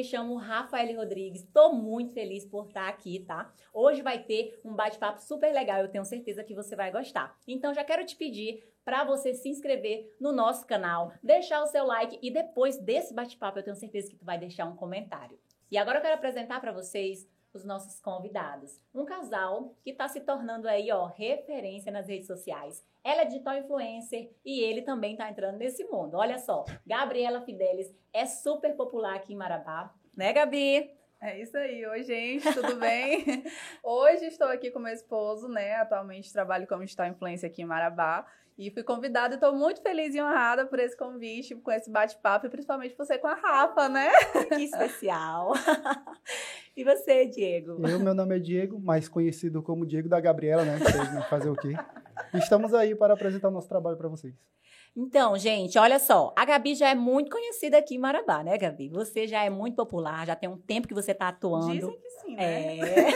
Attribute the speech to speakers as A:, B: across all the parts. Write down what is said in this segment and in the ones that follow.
A: me chamo Rafael Rodrigues. Tô muito feliz por estar aqui, tá? Hoje vai ter um bate-papo super legal, eu tenho certeza que você vai gostar. Então já quero te pedir para você se inscrever no nosso canal, deixar o seu like e depois desse bate-papo eu tenho certeza que tu vai deixar um comentário. E agora eu quero apresentar para vocês os nossos convidados. Um casal que está se tornando aí, ó, referência nas redes sociais. Ela é digital influencer e ele também está entrando nesse mundo. Olha só, Gabriela Fidelis é super popular aqui em Marabá, né, Gabi?
B: É isso aí. Oi, gente, tudo bem? Hoje estou aqui com meu esposo, né? Atualmente trabalho como digital influencer aqui em Marabá. E fui convidada e estou muito feliz e honrada por esse convite, com esse bate-papo, e principalmente você com a Rafa, né?
A: Que especial! e você, Diego?
C: Eu, meu nome é Diego, mais conhecido como Diego da Gabriela, né? Fazer o quê? Estamos aí para apresentar o nosso trabalho para vocês.
A: Então, gente, olha só, a Gabi já é muito conhecida aqui em Marabá, né, Gabi? Você já é muito popular, já tem um tempo que você está atuando.
B: Dizem que sim, né?
A: É.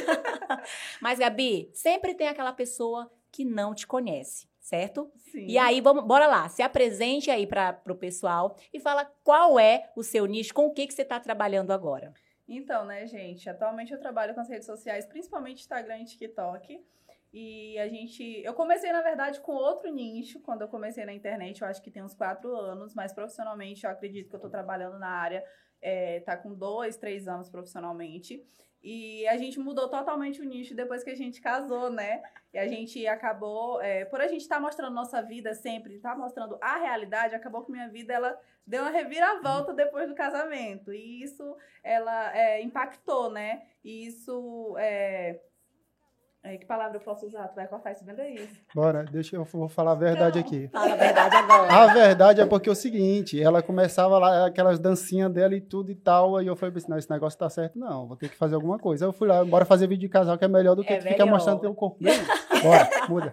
A: Mas, Gabi, sempre tem aquela pessoa que não te conhece certo?
B: Sim.
A: E aí, vamos, bora lá, se apresente aí para o pessoal e fala qual é o seu nicho, com o que, que você está trabalhando agora.
B: Então, né, gente, atualmente eu trabalho com as redes sociais, principalmente Instagram e TikTok. E a gente. Eu comecei, na verdade, com outro nicho. Quando eu comecei na internet, eu acho que tem uns quatro anos, mas profissionalmente eu acredito que eu estou trabalhando na área, é, tá com dois, três anos profissionalmente. E a gente mudou totalmente o nicho depois que a gente casou, né? E a gente acabou, é, por a gente estar tá mostrando nossa vida sempre, estar tá mostrando a realidade, acabou que minha vida ela deu uma reviravolta depois do casamento. E isso ela é, impactou, né? E isso é, é, que palavra eu posso usar? Tu vai cortar isso bem daí.
C: Bora, deixa eu vou falar a verdade
A: Não.
C: aqui.
A: Fala a verdade agora.
C: A verdade é porque é o seguinte, ela começava lá, aquelas dancinhas dela e tudo e tal, aí eu falei assim, não, esse negócio tá certo, não, vou ter que fazer alguma coisa. Aí eu fui lá, bora fazer vídeo de casal, que é melhor do que
A: É
C: tu ficar
A: melhor.
C: mostrando teu corpo. Bora, muda.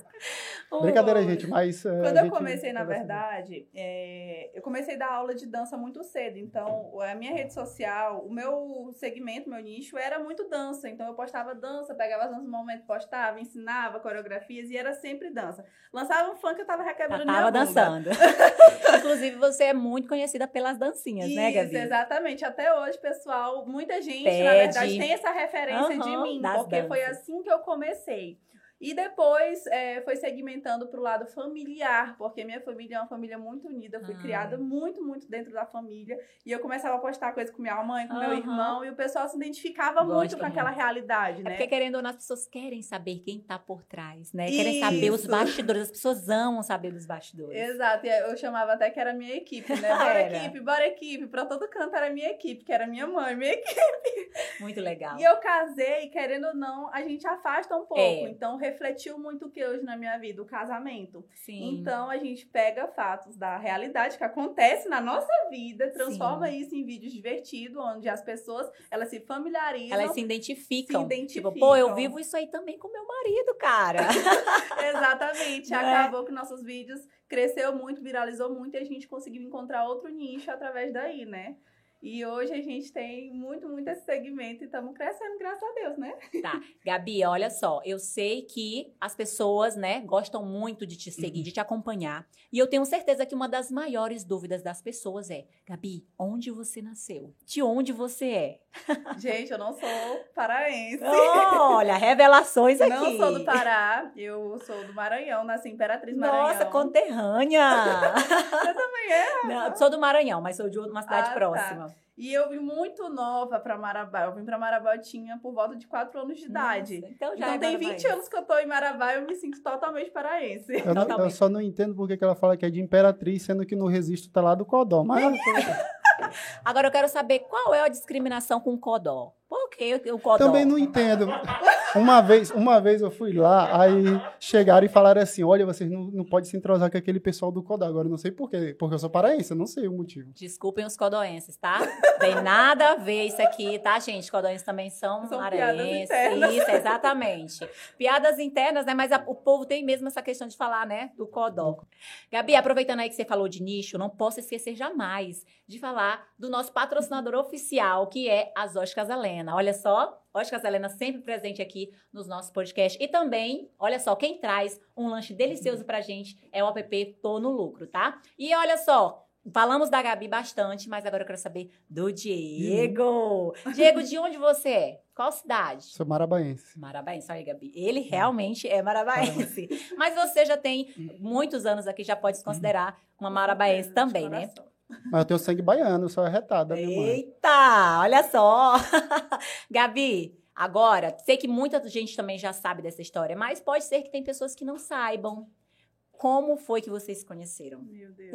C: Brincadeira, gente, mas... é,
B: Quando eu comecei, na verdade, é, eu comecei a dar aula de dança muito cedo. Então, a minha rede social, o meu segmento, meu nicho, era muito dança. Então, eu postava dança, pegava as danças no momento, postava, ensinava coreografias e era sempre dança. Lançava um funk, eu tava requebrando
A: tava
B: minha bunda.
A: dançando. Inclusive, você é muito conhecida pelas dancinhas,
B: Isso,
A: né, Gabi?
B: exatamente. Até hoje, pessoal, muita gente,
A: Pede.
B: na verdade, tem essa referência de
A: Aham,
B: mim, porque foi
A: danças.
B: assim que eu comecei. E depois é, foi segmentando para o lado familiar, porque minha família é uma família muito unida. Eu fui
A: Ah.
B: criada muito, muito dentro da família. E eu começava a postar coisas com minha mãe, com meu
A: Aham.
B: irmão, e o pessoal se identificava
A: Gosta
B: muito com aquela realidade,
A: É
B: né?
A: porque, querendo ou não, as pessoas querem saber quem tá por trás, né? Querem saber os
B: Isso.
A: bastidores. As pessoas amam saber dos bastidores.
B: Exato, e eu chamava até que era minha equipe, né? Bora
A: Era.
B: equipe, bora equipe. Pra todo canto era minha equipe, que era minha mãe, minha equipe.
A: Muito legal.
B: E eu casei, querendo ou não, a gente afasta um pouco.
A: É.
B: Então, refletiu muito o que hoje na minha vida? O casamento.
A: Sim.
B: Então, a gente pega fatos da realidade que acontece na nossa vida, transforma isso em vídeos divertidos, onde as pessoas, elas se familiarizam.
A: Elas se identificam.
B: Se identificam.
A: Tipo, pô, eu vivo isso aí também com meu marido, cara.
B: Exatamente.
A: É?
B: Acabou que nossos vídeos cresceu muito, viralizou muito, e a gente conseguiu encontrar outro nicho através daí, né? E hoje a gente tem muito, muito esse segmento e estamos crescendo, graças a Deus, né?
A: Tá. Gabi, olha só, eu sei que as pessoas, né, gostam muito de te seguir, de te acompanhar. E eu tenho certeza que uma das maiores dúvidas das pessoas é: Gabi, onde você nasceu? De onde você é?
B: Gente, eu não sou paraense.
A: Olha, revelações aqui.
B: Não sou do Pará, eu sou do Maranhão, nasci em Imperatriz Maranhão.
A: Nossa, conterrânea!
B: Você também é?
A: Não, sou do Maranhão, mas sou de uma cidade
B: Ah, tá. E eu vim muito nova pra Marabá. Eu vim pra Marabá, eu tinha por volta de 4 anos de idade.
A: Nossa, então já
B: Então
A: é
B: tem
A: Marabá
B: 20 anos que eu tô em Marabá e eu me sinto totalmente paraense.
C: Eu, não- eu
A: Totalmente.
C: só não entendo porque que ela fala que é de Imperatriz, sendo que no registro tá lá do Codó. Mas
A: Agora eu quero saber qual é a discriminação com o codó. Por que o codó?
C: também não entendo. Uma vez, uma vez eu fui lá, aí chegaram e falaram assim: olha, vocês não, não podem se entrosar com aquele pessoal do Codó. Agora eu não sei por quê, porque eu sou paraense, eu não sei o motivo.
A: Desculpem os codoenses, tá? Tem nada a ver isso aqui, tá, gente? Codoenses também são,
B: São piadas
A: maranhenses.
B: internas.
A: Isso, exatamente. Piadas internas, né? Mas a- o povo tem mesmo essa questão de falar, né? Do codó. Gabi, aproveitando aí que você falou de nicho, não posso esquecer jamais de falar do nosso patrocinador oficial, que é as Óticas Helena. Olha só, Óticas Helena sempre presente aqui nos nossos podcasts. E também, olha só, quem traz um lanche delicioso pra gente é o app Tô no Lucro, tá? E olha só, falamos da Gabi bastante, mas agora eu quero saber do Diego. Diego, de onde você é? Qual cidade?
C: Sou marabaense.
A: Marabaense, olha aí, Gabi. Ele realmente é marabaense. Mas você já tem muitos anos aqui, já pode se considerar uma marabaense
B: De
A: também, né?
C: Mas eu tenho sangue baiano, eu sou arretado da minha mãe.
A: Eita, olha só. Gabi, agora, sei que muita gente também já sabe dessa história, mas pode ser que tem pessoas que não saibam. Como foi que vocês se conheceram?
B: Meu Deus.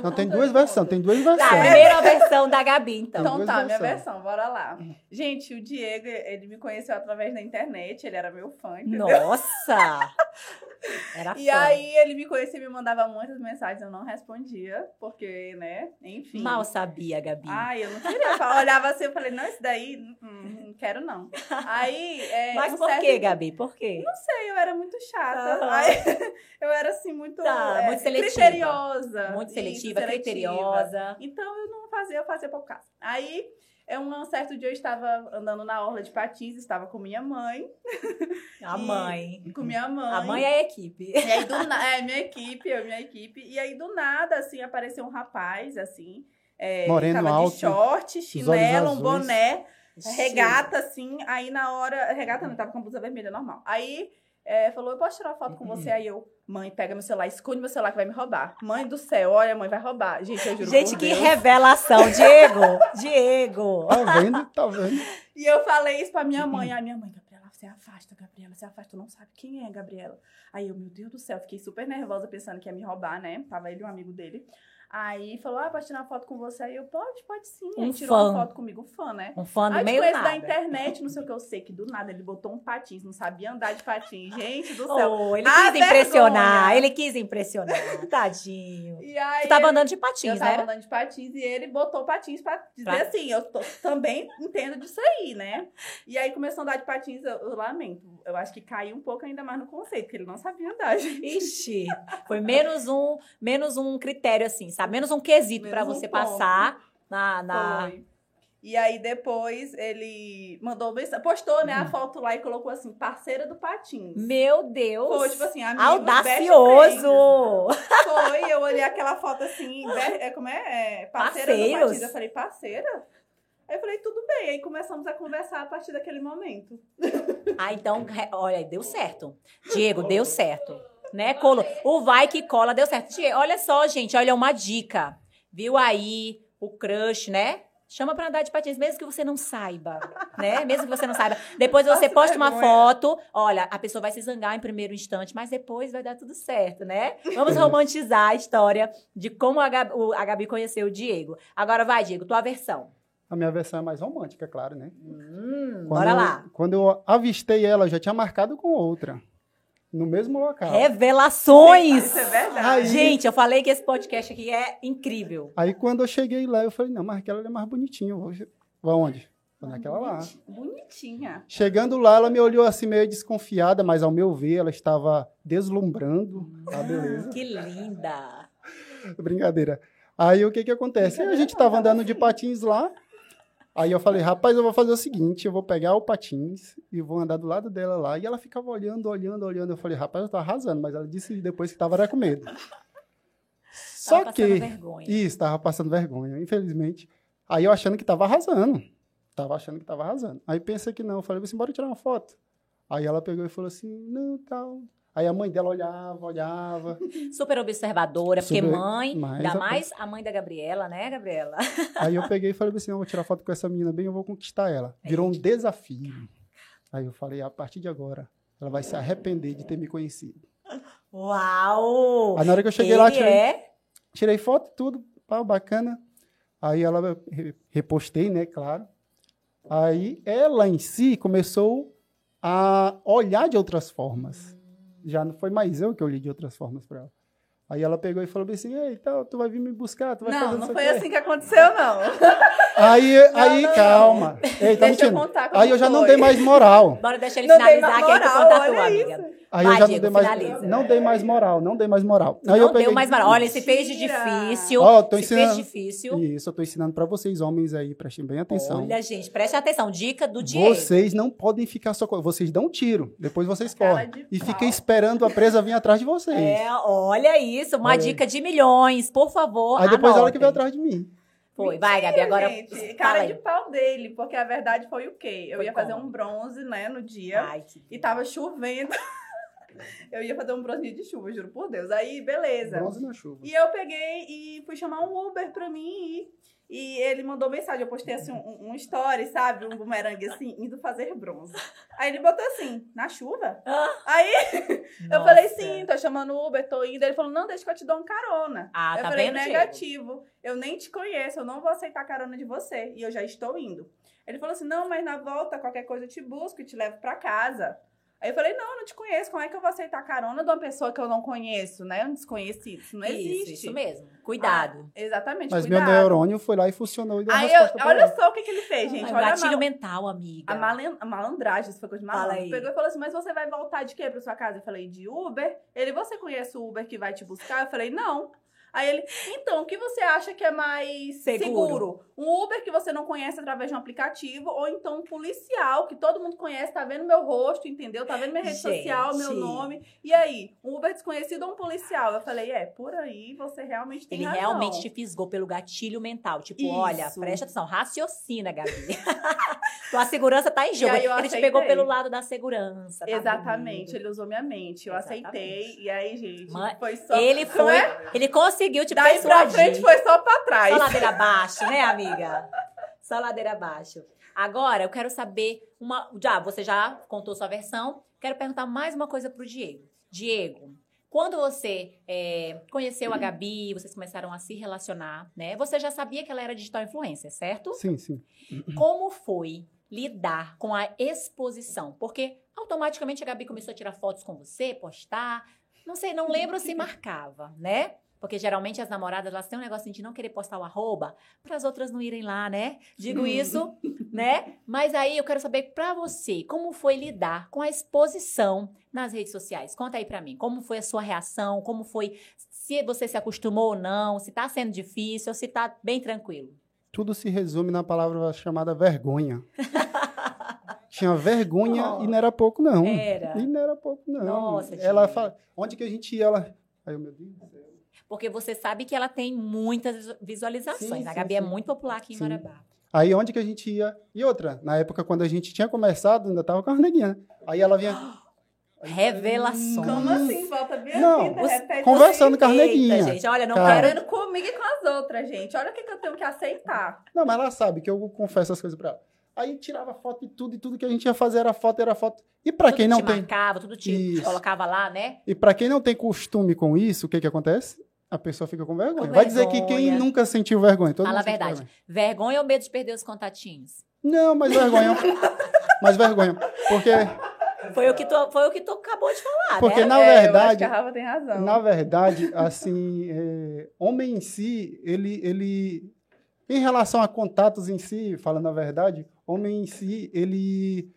C: Não, tem duas versões, tem duas
A: Tá,
C: versões.
A: primeiro a versão da Gabi, então.
B: Então tá, minha
C: versões.
B: versão, bora lá. Gente, o Diego, ele me conheceu através da internet, ele era meu fã, entendeu?
A: Nossa! Era
B: E aí ele me conhecia e me mandava muitas mensagens, eu não respondia, porque, né, enfim.
A: Mal sabia, Gabi.
B: Ai, eu não queria. Eu olhava assim, eu falei, não, esse daí, hum, hum, não quero não. Aí, é,
A: Mas
B: um
A: por
B: certo
A: quê, Gabi? Por quê?
B: Não sei, eu era muito chata.
A: Aham.
B: Aí, eu era assim, muito,
A: Tá,
B: é,
A: muito seletiva.
B: criteriosa.
A: Muito
B: Isso,
A: seletiva,
B: seletiva.
A: criteriosa.
B: Então eu não fazia, eu fazia por caso. Aí, é um certo dia eu estava andando na orla de patins, estava com minha mãe,
A: A
B: E-
A: mãe.
B: com minha mãe.
A: A mãe é a equipe.
B: E aí, do na... é, minha equipe, eu, minha equipe. E aí, do nada, assim, apareceu um rapaz, assim. É,
C: Moreno
B: tava
C: alto,
B: de short, chinelo, um boné, regata, assim. Aí, na hora... Regata não, tava com blusa vermelha, normal. Aí, é, falou, eu posso tirar foto com você? Aí eu, mãe, pega meu celular, esconde meu celular que vai me roubar. Mãe do céu, olha, mãe, vai roubar. Gente, eu juro
A: Gente, que
B: Deus.
A: revelação. Diego! Diego!
C: Tá vendo? Tá vendo?
B: E eu falei isso pra minha mãe. Aí minha mãe, Gabriela, você afasta, Gabriela, você afasta. Tu não sabe quem é, Gabriela. Aí eu, meu Deus do céu, fiquei super nervosa pensando que ia me roubar, né? Tava ele e um amigo dele. Aí falou, ah, posso tirar foto com você? Aí eu, pode, pode sim.
A: Um
B: Aí tirou
A: fã.
B: uma foto comigo, um fã, né?
A: Um fã do
B: Aí eu
A: meio nada.
B: da internet, não sei o que eu sei, que do nada ele botou um patins, não sabia andar de patins. Gente do céu.
A: Oh, ele quis impressionar,
B: vergonha.
A: ele quis impressionar. Tadinho.
B: E aí
A: Tu tava andando de
B: Eu
A: patins,
B: tava
A: né?
B: andando de patins e ele botou patins pra dizer
A: Pra-
B: assim, eu tô- também entendo disso aí, né? E aí começou a andar de patins, eu, eu lamento. Eu acho que caiu um pouco ainda mais no conceito, porque ele não sabia andar, gente.
A: Ixi, foi menos um, menos um critério assim, sabe? Menos um quesito
B: um
A: você
B: ponto.
A: passar na, na...
B: Foi. E aí depois ele mandou mensagem, postou, né, a
A: Hum.
B: foto lá e colocou assim, parceira do patins.
A: Meu Deus!
B: Foi, tipo assim, friends.
A: Audacioso!
B: Foi, eu olhei aquela foto assim, é, como é? é parceira do
A: Parceiros.
B: patins. Eu falei, parceira? Aí eu falei, tudo bem. Aí começamos a conversar a partir daquele momento.
A: Ah, então, olha, deu certo. Diego, deu certo. Né, Colo? O vai que cola deu certo. Diego, olha só, gente, olha uma dica. Viu aí o crush, né? Chama pra andar de patins, mesmo que você não saiba, né? Mesmo que você não saiba. Depois você posta uma foto. Olha, a pessoa vai se zangar em primeiro instante, mas depois vai dar tudo certo, né? Vamos romantizar a história de como a Gabi, o- a Gabi conheceu o Diego. Agora vai, Diego, tua versão.
C: A minha versão é mais romântica, claro, né?
A: Hum,
C: Quando
A: bora
C: eu-
A: lá.
C: Quando eu avistei ela, eu já tinha marcado com outra. No mesmo local.
A: Revelações!
B: Isso é verdade.
C: Aí-
A: Gente, eu falei que esse podcast aqui é incrível.
C: Aí quando eu cheguei lá, eu falei, não, mas aquela é mais bonitinha. vou aonde? Vou naquela lá.
B: Bonitinha.
C: Chegando lá, ela me olhou assim meio desconfiada, mas ao meu ver, ela estava deslumbrando. Tá, beleza.
A: Que linda!
C: Brincadeira. Aí o que que acontece? a gente tava andando de patins lá. Aí eu falei, rapaz, eu vou fazer o seguinte, eu vou pegar o patins e vou andar do lado dela lá. E ela ficava olhando, olhando, olhando. Eu falei, rapaz, eu tô arrasando. Mas ela disse depois que tava era com medo. Só
A: Tava
C: que...
A: passando vergonha.
C: Isso, tava passando vergonha, infelizmente. Aí eu achando que tava arrasando. Tava achando que tava arrasando. Aí pensei que não. Eu falei assim, bora tirar uma foto. Aí ela pegou e falou assim, não, tal. Aí a mãe dela olhava, olhava.
A: Super observadora, porque
C: Super-
A: mãe,
C: mas,
A: ainda mais a mãe da Gabriela, né, Gabriela?
C: Aí eu peguei e falei assim, não, vou tirar foto com essa menina bem, eu vou conquistar ela. Virou um desafio. Aí eu falei, a partir de agora, ela vai se arrepender de ter me conhecido.
A: Uau!
C: Aí na hora que eu cheguei
A: Ele
C: lá, tirei,
A: é
C: tirei foto, tudo, pau, bacana. Aí ela re- repostei, né, claro. Aí ela em si começou a olhar de outras formas. Já não foi mais eu que olhei de outras formas para ela. Aí ela pegou e falou assim, ei, tal, tu vai vir me buscar, tu vai
B: Não,
C: fazer
B: não foi
C: quê."
B: assim que aconteceu, não.
C: Aí, aí
B: não,
C: calma. Ei, tá
B: Deixa eu contar como
C: Aí eu já não dei mais moral.
A: Bora deixar ele
B: Não dei
A: finalizar,
B: mais
A: que aí tu
B: moral,
A: conta a tua, amiga.
C: Aí
A: Vai,
C: eu já
A: Diego,
C: não dei mais,
A: finaliza.
C: não dei mais moral, não dei mais moral. Aí
A: não
C: eu peguei,
A: deu mais moral. Olha, se fez difícil.
C: Ó, tô
A: se
C: ensinando.
A: fez difícil.
C: Isso, eu tô ensinando pra vocês homens aí, prestem bem atenção.
A: Olha, gente, preste atenção. Dica do Diego.
C: Vocês não podem ficar só. Vocês dão um tiro, depois vocês correm.
B: de
C: E fiquem esperando a presa vir atrás de vocês.
A: É, olha aí, isso, uma
C: Olha
A: dica de milhões, por favor.
C: Aí depois ela que veio
A: anotem.
C: atrás de mim.
A: Foi, vai, Gabi, agora
B: Gente, cara de pau dele, porque a verdade foi o quê? Eu
A: Foi
B: ia fazer
A: como?
B: um bronze, né, no dia.
A: Ai, que...
B: E tava chovendo. eu ia fazer um bronze de chuva, juro por Deus. Aí, beleza.
C: Bronze na chuva.
B: E eu peguei e fui chamar um Uber pra mim ir. E ele mandou mensagem, eu postei assim um, um story, sabe? Um bumerangue assim, indo fazer bronze. Aí ele botou assim, na chuva?
A: Ah.
B: Aí eu
A: Nossa.
B: falei, sim, tô chamando o Uber, tô indo. Ele falou, não, deixa que eu te dou um carona.
A: Ah,
B: eu
A: tá
B: falei,
A: vendo, Diego?
B: negativo. Eu nem te conheço, eu não vou aceitar carona de você. E eu já estou indo. Ele falou assim, não, mas na volta, qualquer coisa eu te busco e te levo pra casa. Aí eu falei, não, eu não te conheço. Como é que eu vou aceitar carona de uma pessoa que eu não conheço, né? Um desconhecido. Isso não existe.
A: Isso, isso mesmo. Cuidado.
B: Ah, exatamente,
C: Mas
B: cuidado.
C: meu neurônio foi lá e funcionou e deu
B: Aí,
C: resposta
B: eu, olha
C: ela.
B: só o que, que ele fez, gente.
A: Ai,
B: olha
A: gatilho
B: mal,
A: mental, amiga.
B: a, malen- a malandragem, isso foi coisa de malandro.
A: aí.
B: Pegou e falou assim, mas você vai voltar de quê pra sua casa? Eu falei, de Uber. Ele, você conhece o Uber que vai te buscar? Eu falei, não. Aí ele, então, o que você acha que é mais
A: Seguro.
B: seguro? Um Uber que você não conhece através de um aplicativo, ou então um policial que todo mundo conhece, tá vendo meu rosto, entendeu? Tá vendo minha rede
A: Gente.
B: social, meu nome. E aí, um Uber desconhecido ou um policial? Eu falei, é, por aí você realmente tem
A: Ele
B: razão.
A: realmente te fisgou pelo gatilho mental. Tipo,
B: Isso.
A: olha, presta atenção, raciocina, Gabi. Tua segurança tá em jogo. Ele te pegou pelo lado da segurança. tá
B: Exatamente,
A: bonito.
B: ele usou minha mente, eu
A: Exatamente.
B: aceitei, e aí, gente, foi só...
A: Ele foi,
B: é?
A: ele conseguiu te
B: Daí pra
A: persuadir.
B: frente foi só pra trás.
A: Só ladeira abaixo, né, amiga? Só ladeira abaixo. Agora, eu quero saber uma. Já, você já contou sua versão. Quero perguntar mais uma coisa pro Diego. Diego, quando você é, conheceu a Gabi, vocês começaram a se relacionar, né? Você já sabia que ela era digital influencer, certo?
C: Sim, sim.
A: Como foi lidar com a exposição? Porque automaticamente a Gabi começou a tirar fotos com você, postar. Não sei, não lembro se marcava, né? Porque geralmente as namoradas elas têm um negocinho de não querer postar o arroba para as outras não irem lá, né? Digo isso, né? Mas aí eu quero saber pra você, como foi lidar com a exposição nas redes sociais? Conta aí pra mim, como foi a sua reação? Como foi se você se acostumou ou não? Se tá sendo difícil ou se tá bem tranquilo?
C: Tudo se resume na palavra chamada vergonha. Tinha vergonha
A: Oh.
C: e não era pouco, não.
A: Era.
C: E não era pouco, não.
A: Nossa,
C: ela fala, onde que a gente ia? Ela. Aí, eu, meu Deus do céu.
A: Porque você sabe que ela tem muitas visu- visualizações.
C: Sim,
A: a
C: sim,
A: Gabi é
C: sim.
A: muito popular aqui em
C: Sim.
A: Marabá.
C: Aí onde que a gente ia? E outra, na época quando a gente tinha começado, ainda tava com a neguinha, né? Aí ela vinha.
A: Revelações.
B: Como assim? Volta bem
C: Não,
B: repete
C: conversando com a
A: Eita,
C: neguinha.
A: gente, olha, não
C: Cara.
B: Querendo comigo e com as outras, gente. Olha o que, que eu tenho que aceitar.
C: Não, mas ela sabe que eu confesso as coisas pra ela. Aí tirava foto de tudo e tudo que a gente ia fazer era foto, era foto. E pra
A: tudo
C: quem não
A: te
C: tem,
A: marcava, tudo te, te colocava lá, né?
C: e para quem não tem costume com isso, o que que acontece? A pessoa fica com vergonha.
A: Com
C: Vai dizer que quem nunca sentiu vergonha, todo
A: Fala a verdade.
C: vergonha.
A: Vergonha ou medo de perder os contatinhos?
C: Não, mas vergonha. mas vergonha, porque
A: Foi o que tu, foi o que tu acabou de falar,
C: Porque
A: né?
C: na
B: É, eu acho
C: verdade,
B: que a Rafa tem razão.
C: Na verdade, assim, é, homem em si, ele, ele, em relação a contatos em si, falando a verdade, homem em si, ele,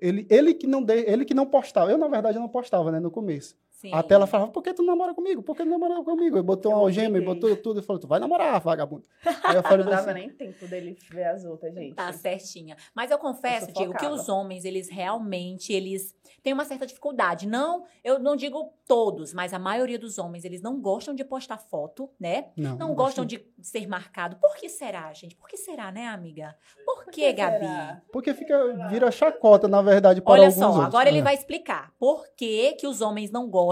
C: ele, ele que não de, ele que não postava. Eu na verdade não postava, né, no começo.
A: Sim.
C: Até ela falava, por que tu namora comigo? Por que tu namora comigo? Eu botou uma algema e botou tudo e falou, tu vai namorar, vagabundo. Aí eu falei
B: Não dava
C: assim,
B: nem tempo dele ver as outras, gente.
A: Tá certinha. Mas eu confesso,
B: Eu
A: Diego, que os homens, eles realmente, eles têm uma certa dificuldade. Não, eu não digo todos, mas a maioria dos homens, eles não gostam de postar foto, né?
C: não,
A: Não
C: não
A: gostam de ser marcado. Por que será, gente? Por que será, né, amiga? Por,
B: Por
A: que,
B: que
A: Gabi?
B: será?
C: Porque fica, vira chacota, na verdade, para
A: Olha
C: alguns
A: só,
C: outros.
A: agora ele
C: É.
A: vai explicar por que, que os homens não gostam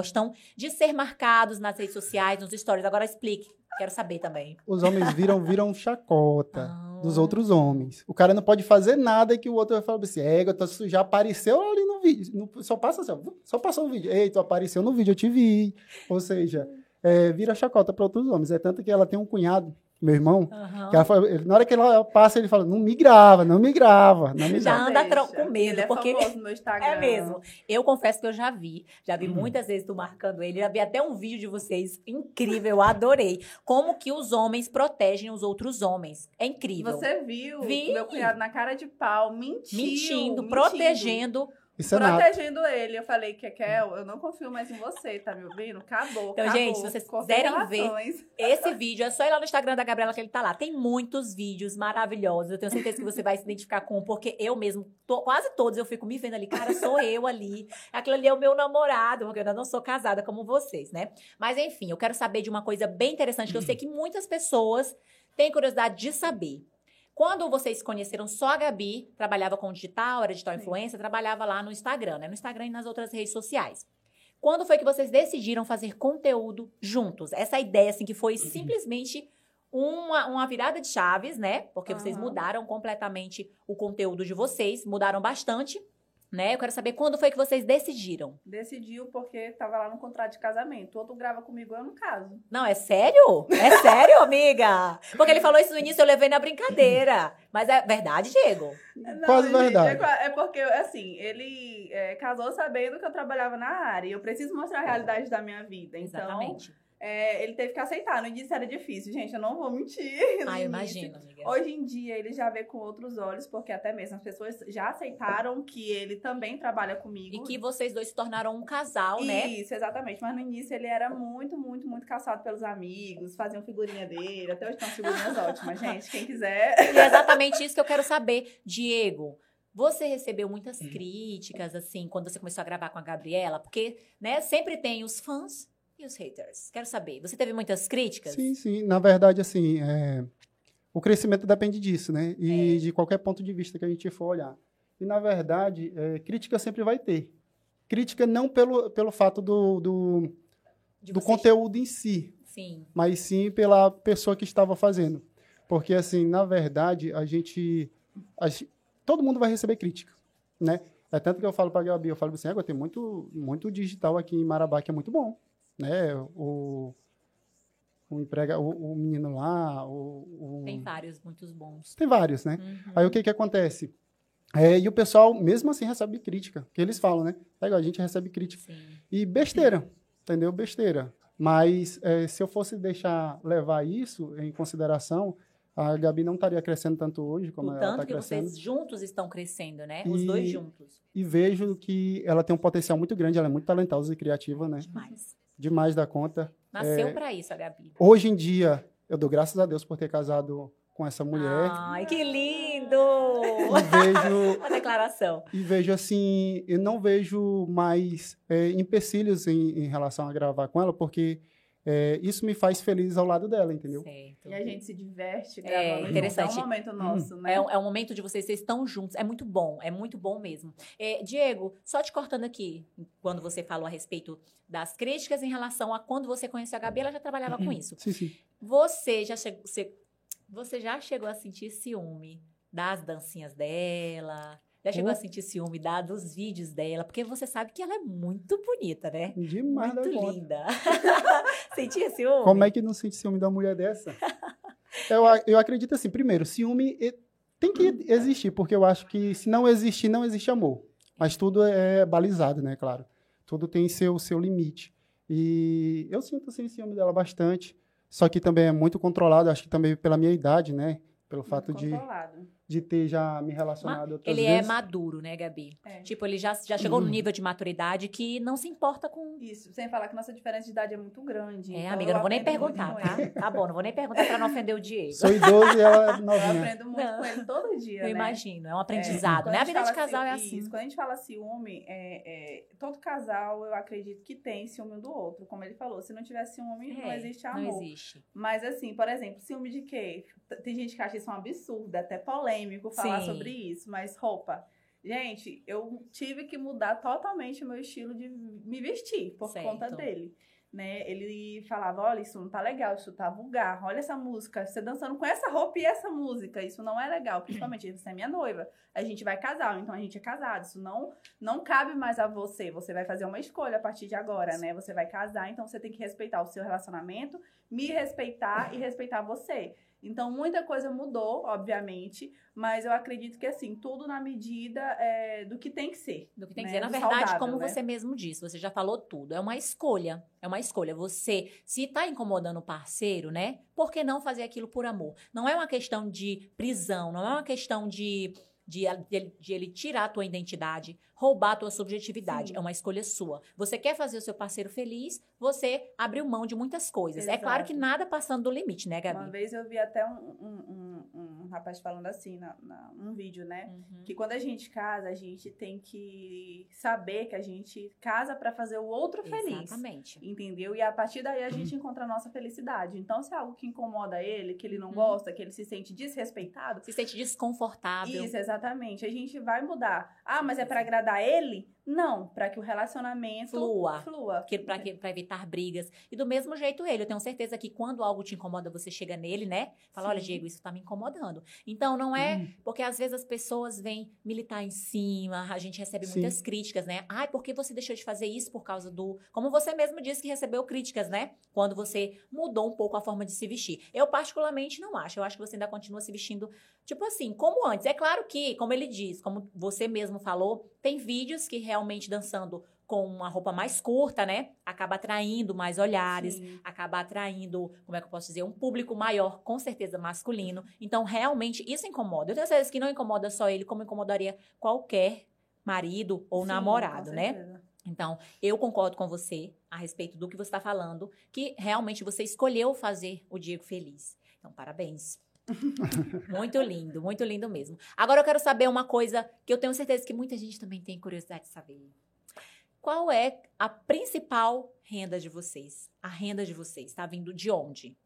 A: de ser marcados nas redes sociais, nos stories. Agora explique. Quero saber também.
C: Os homens viram, viram chacota.
A: Ah.
C: dos outros homens. O cara não pode fazer nada que o outro vai falar assim, é, tu já apareceu ali no vídeo. No- só passa assim, só passou no vídeo. Ei, tu apareceu no vídeo, eu te vi. Ou seja, é, vira chacota para outros homens. É tanto que ela tem um cunhado, meu irmão,
A: Aham.
C: que ela fala- ele- na hora que ela passa, ele fala, não me grava, não me grava, não me
A: Já
C: grava.
A: anda
B: Deixa.
A: com medo,
B: Ele é
A: porque-
B: Instagram.
A: É mesmo. Eu confesso que eu já vi. Já
C: Hum.
A: vi muitas vezes tu marcando ele. Já vi até um vídeo de vocês. Incrível, eu adorei. Como que os homens protegem os outros homens. É incrível.
B: Você viu
A: Vi.
B: meu cunhado na cara de pau, mentiu,
A: mentindo,
B: mentindo.
A: protegendo
C: Isso é
B: protegendo ele. Eu falei, Kekel, eu não confio mais em você, tá me ouvindo? Acabou.
A: Então,
B: acabou.
A: gente, se vocês quiserem ver. Esse vídeo é só ir lá no Instagram da Gabriela que ele tá lá. Tem muitos vídeos maravilhosos. Eu tenho certeza que você vai se identificar com porque eu mesmo, to- quase todos eu fico me vendo ali. Cara, sou eu ali. Aquilo ali é o meu namorado, porque eu ainda não sou casada como vocês, né? Mas enfim, eu quero saber de uma coisa bem interessante que eu sei que muitas pessoas têm curiosidade de saber. Quando vocês conheceram só a Gabi, trabalhava com digital, era digital
B: Sim.
A: influencer, trabalhava lá no Instagram, né? No Instagram e nas outras redes sociais. Quando foi que vocês decidiram fazer conteúdo juntos? Essa ideia, assim, que foi simplesmente uma, uma virada de chaves, né? Porque vocês
B: Aham.
A: mudaram completamente o conteúdo de vocês, mudaram bastante, né? Eu quero saber quando foi que vocês decidiram.
B: Decidiu porque tava lá no contrato de casamento. O outro grava comigo, eu não caso.
A: Não, é sério? É sério, amiga? Porque ele falou isso no início, eu levei na brincadeira. Mas é verdade, Diego?
B: Não,
C: Quase
B: gente,
C: verdade.
B: É, é porque, assim, ele é, casou sabendo que eu trabalhava na área. E eu preciso mostrar a realidade da minha vida. Então,
A: Exatamente.
B: é, ele teve que aceitar. No início era difícil, gente. Eu não vou mentir.
A: Ah, imagino, amiga.
B: Hoje em dia ele já vê com outros olhos, porque até mesmo as pessoas já aceitaram que ele também trabalha comigo.
A: E que vocês dois se tornaram um casal, né?
B: Isso, exatamente. Mas no início ele era muito, muito, muito caçado pelos amigos, faziam figurinha dele. Até hoje estão figurinhas ótimas, gente. Quem quiser.
A: E é exatamente isso que eu quero saber. Diego, você recebeu muitas críticas, assim, quando você começou a gravar com a Gabriela? Porque, né, sempre tem os fãs e os haters. Quero saber, você teve muitas críticas?
C: Sim, sim. Na verdade, assim, é, o crescimento depende disso, né? E
A: É.
C: de qualquer ponto de vista que a gente for olhar. E, na verdade, é, crítica sempre vai ter. Crítica não pelo, pelo fato do, do, do conteúdo em si,
A: Sim.
C: mas sim pela pessoa que estava fazendo. Porque, assim, na verdade, a gente, a Todo mundo vai receber crítica, né? É tanto que eu falo para a Gabi, eu falo assim, água, tem muito, muito digital aqui em Marabá que é muito bom, né? O, o, emprega, o, o menino lá, o, o-
A: Tem vários, muitos bons.
C: tem vários, né?
A: Uhum.
C: Aí o que que acontece? É, e o pessoal, mesmo assim, recebe crítica. Que eles falam, né? É igual, a gente recebe crítica.
A: Sim.
C: E besteira, entendeu? Besteira. Mas é, se eu fosse deixar levar isso em consideração, a Gabi não estaria crescendo tanto hoje como
A: o
C: ela
A: tanto
C: está
A: que
C: crescendo.
A: vocês juntos estão crescendo, né? Os
C: E-
A: dois juntos.
C: E vejo que ela tem um potencial muito grande, ela é muito talentosa e criativa, né?
A: Demais.
C: Demais da conta.
A: Nasceu
C: É.
A: pra isso, a Gabi.
C: Hoje em dia, eu dou graças a Deus por ter casado com essa mulher.
A: Ai, que lindo!
C: E vejo
A: Uma declaração.
C: E vejo assim, eu não vejo mais é, empecilhos em, em relação a gravar com ela, porque é, isso me faz feliz ao lado dela, entendeu?
A: Certo.
B: E a gente se diverte
A: É,
B: gravando junto.
A: interessante.
B: É um momento nosso, né?
A: É um, é um momento de vocês, vocês estão juntos. É muito bom, é muito bom mesmo. É, Diego, só te cortando aqui, quando você falou a respeito das críticas em relação a quando você conheceu a Gabi, ela já trabalhava com isso.
C: Sim, sim.
A: Você já chegou, você, você já chegou a sentir ciúme das dancinhas dela? Já chegou
C: Oh.
A: a sentir ciúme da, dos vídeos dela? Porque você sabe que ela é muito bonita, né?
C: Demais
A: muito linda. Sentia ciúme?
C: Como é que não sente ciúme da mulher dessa? eu, eu acredito assim, primeiro, ciúme tem que existir, porque eu acho que se não existir, não existe amor. Mas tudo é balizado, né, claro. Tudo tem seu, seu limite. E eu sinto sim ciúme dela bastante, só que também é muito controlado, acho que também pela minha idade, né? Pelo
B: Muito
C: fato
B: controlado.
C: de ter já me relacionado outras
A: Ele é
C: vezes.
A: maduro, né, Gabi?
B: É.
A: Tipo, ele já, já chegou no
C: Uhum.
A: nível de maturidade que não se importa com.
B: Isso, sem falar que nossa diferença de idade é muito grande.
A: É,
B: então
A: amiga,
B: eu
A: não vou nem perguntar, tá? Tá bom, não vou nem perguntar pra não ofender o Diego.
C: Sou idoso e ela é
B: Eu
C: novinha.
B: aprendo muito
A: Não.
B: com ele todo dia,
A: Eu
B: né?
A: imagino, é um
B: É,
A: aprendizado,
B: quando
A: né? A
B: gente
A: vida de casal é assim.
B: Isso, quando a gente fala ciúme, é, é, todo casal eu acredito que tem ciúme um do outro. Como ele falou, se não tiver ciúme, não
A: É,
B: existe
A: Não
B: amor.
A: existe.
B: Mas assim, por exemplo, ciúme de quê? Tem gente que acha isso um absurdo, até polêmico falar
A: Sim.
B: sobre isso, mas roupa. Gente, eu tive que mudar totalmente o meu estilo de me vestir por
A: Certo.
B: conta dele. Né? Ele falava, olha, isso não tá legal, isso tá vulgar, olha essa música, você dançando com essa roupa e essa música, isso não é legal, principalmente você é minha noiva, a gente vai casar, então a gente é casado, isso não não cabe mais a você, você vai fazer uma escolha a partir de agora, né? Você vai casar, então você tem que respeitar o seu relacionamento, me respeitar e respeitar você. Então, muita coisa mudou, obviamente, mas eu acredito que, assim, tudo na medida é, do que tem que ser.
A: Do que tem que
B: né?
A: dizer. Na
B: Do
A: verdade,
B: saudável,
A: como
B: né?
A: você mesmo disse, você já falou tudo. É uma escolha. É uma escolha. Você, se tá incomodando o parceiro, né? Por que não fazer aquilo por amor? Não é uma questão de prisão, não é uma questão de de, de, de ele tirar a tua identidade, roubar a tua subjetividade.
B: Sim.
A: É uma escolha sua. Você quer fazer o seu parceiro feliz, você abriu mão de muitas coisas. É claro
B: Exato.
A: que nada passando do limite, né,
B: Uma
A: Gabi?
B: vez eu vi até um, um, um, um rapaz falando assim, na, na, num vídeo, né?
A: Uhum.
B: Que quando a gente casa, a gente tem que saber que a gente casa pra fazer o outro feliz.
A: Exatamente.
B: Entendeu? E a partir daí a gente encontra a nossa felicidade. Então, se é algo que incomoda ele, que ele não
A: Uhum.
B: gosta, que ele se sente desrespeitado,
A: Se sente desconfortável.
B: isso, exatamente. A gente vai mudar. Ah, mas é pra agradar ele? Não, pra que o relacionamento
A: Flua.
B: flua.
A: que- pra, que- pra evitar brigas. E do mesmo jeito ele. Eu tenho certeza que quando algo te incomoda, você chega nele, né? Fala, olha,
B: Sim.
A: Diego, isso tá me incomodando. Então, não é... Porque às vezes as pessoas vêm militar em cima, a gente recebe
C: Sim.
A: muitas críticas, né? Ai, por que você deixou de fazer isso por causa do... Como você mesmo disse que recebeu críticas, né? Quando você mudou um pouco a forma de se vestir. Eu particularmente não acho. Eu acho que você ainda continua se vestindo, tipo assim, como antes. É claro que, como ele diz, como você mesmo falou, tem vídeos que realmente dançando com uma roupa mais curta, né? Acaba atraindo mais olhares,
B: Sim.
A: acaba atraindo, como é que eu posso dizer, um público maior, com certeza masculino. Então, realmente, isso incomoda. Eu tenho certeza que não incomoda só ele, como incomodaria qualquer marido ou
B: Sim,
A: namorado, né? Então, eu concordo com você a respeito do que você está falando, que realmente você escolheu fazer o Diego feliz. Então, parabéns. muito lindo, muito lindo mesmo. Agora eu quero saber uma coisa que eu tenho certeza que muita gente também tem curiosidade de saber. Qual é a principal renda de vocês? A renda de vocês está vindo de onde?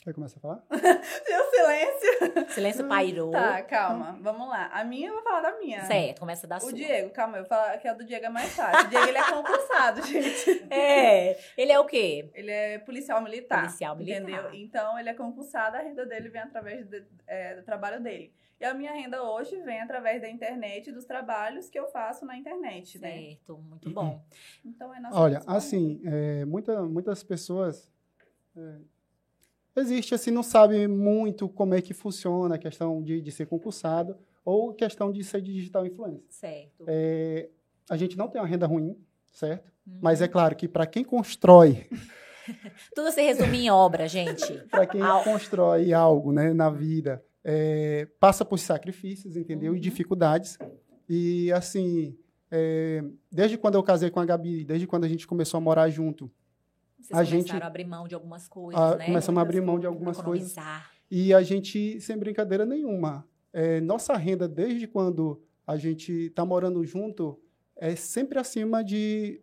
C: Quer começar a falar?
B: Seu silêncio.
A: Silêncio pairou.
B: Tá, calma. Vamos lá. A minha, eu vou falar da minha.
A: Certo, começa da
B: O
A: sua.
B: Diego, calma, eu vou falar que a do Diego é mais fácil. O Diego, ele é concursado, gente.
A: É, ele é o quê?
B: Ele é policial militar.
A: Policial militar.
B: Entendeu? Então, ele é concursado, a renda dele vem através de- é, do trabalho dele. E a minha renda hoje vem através da internet, dos trabalhos que eu faço na internet, né?
A: Certo, muito bom.
B: Então, é nossa
C: Olha, assim, é, muita, muitas pessoas. é, existe assim, não sabe muito como é que funciona a questão de, de ser concursado ou questão de ser digital influencer.
A: Certo.
C: É, a gente não tem uma renda ruim, certo?
A: Uhum.
C: Mas é claro que para quem constrói,
A: Tudo se resume em obra, gente.
C: para quem
A: Al-
C: constrói algo né, na vida, é, passa por sacrifícios, entendeu?
A: Uhum.
C: E dificuldades. E assim, é, desde quando eu casei com a Gabi, desde quando a gente começou a morar junto,
A: Vocês
C: A
A: começaram
C: gente-
A: a abrir mão de algumas coisas,
C: a-
A: né?
C: começamos a abrir mão de algumas coisas. E a gente, sem brincadeira nenhuma, é, nossa renda, desde quando a gente está morando junto, é sempre acima de,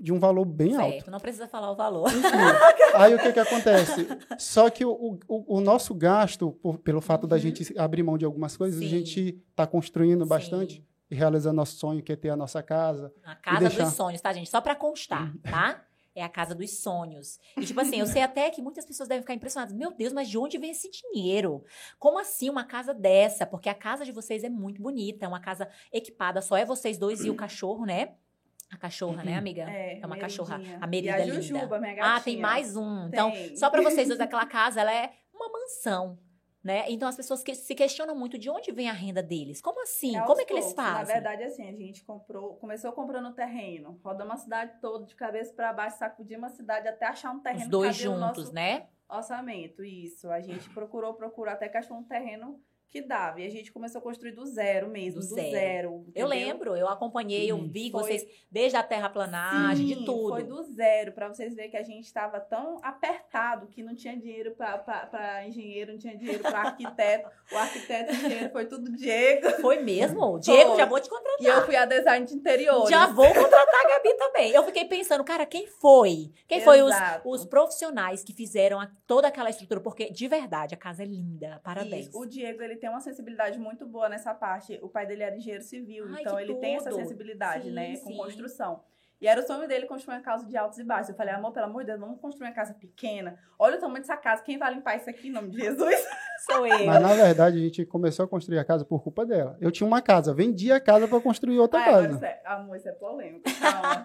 C: de um valor bem alto.
A: Certo, não precisa falar o valor.
C: Aí o que, que acontece? Só que o, o, o nosso gasto, por- pelo fato da
A: Uhum.
C: gente abrir mão de algumas coisas,
A: Sim.
C: a gente está construindo bastante
A: Sim.
C: e realizando nosso sonho, que é ter a nossa casa.
A: A casa
C: deixar- Uhum.
A: dos sonhos, tá, gente? Só pra constar, tá? É a casa dos sonhos. E, tipo assim, eu sei até que muitas pessoas devem ficar impressionadas. Meu Deus, mas de onde vem esse dinheiro? Como assim uma casa dessa? Porque a casa de vocês é muito bonita. É uma casa equipada. Só é vocês dois e o cachorro, né? A cachorra, né, amiga?
B: É,
A: uma cachorra.
B: Meridinha.
A: A Merida
B: e a
A: linda.
B: Jujuba, minha gatinha.
A: Ah, tem mais um. Então,
B: Tem.
A: só pra vocês dois, aquela casa, ela é uma mansão. Né? Então as pessoas que se questionam muito de onde vem a renda deles. Como assim?
B: aos
A: Como é que eles
B: poucos.
A: fazem?
B: Na verdade, assim, a gente comprou, começou comprando terreno, rodamos a cidade toda de cabeça para baixo, sacudimos a cidade até achar um terreno
A: Os dois
B: no
A: juntos,
B: nosso
A: né?
B: orçamento. Isso, a gente procurou, procurou até que achou um terreno que dava. E a gente começou a construir do zero mesmo,
A: Do
B: do,
A: zero.
B: zero.
A: Eu lembro, eu acompanhei, eu vi
B: Foi-
A: vocês desde a terraplanagem, de
B: Sim,
A: tudo.
B: Foi do zero, para vocês verem que a gente estava tão apertado que não tinha dinheiro para engenheiro, não tinha dinheiro para arquiteto. O arquiteto o engenheiro foi tudo Diego.
A: Foi mesmo? Diego,
B: Foi.
A: já vou te contratar.
B: E eu fui a design de interiores.
A: Já vou contratar a Gabi também. Eu fiquei pensando, cara, quem foi? Quem foi os,
B: Exato.
A: os profissionais que fizeram a- toda aquela estrutura? Porque, de verdade, a casa é linda. Parabéns.
B: Isso. O Diego, ele tem uma sensibilidade muito boa nessa parte. O pai dele era engenheiro civil,
A: Ai,
B: então ele tem essa
A: tudo.
B: sensibilidade,
A: Sim,
B: né, com
A: sim.
B: construção. E era o sonho dele construir uma casa de altos e baixos. Eu falei, amor, pelo amor de Deus, vamos construir uma casa pequena. Olha o tamanho dessa casa, quem vai limpar isso aqui em nome de Jesus?
A: Sou eu.
C: Mas, na verdade, a gente começou a construir a casa por culpa dela. Eu tinha uma casa, vendi a casa para construir outra casa.
B: isso é, amor, isso é polêmico. Calma.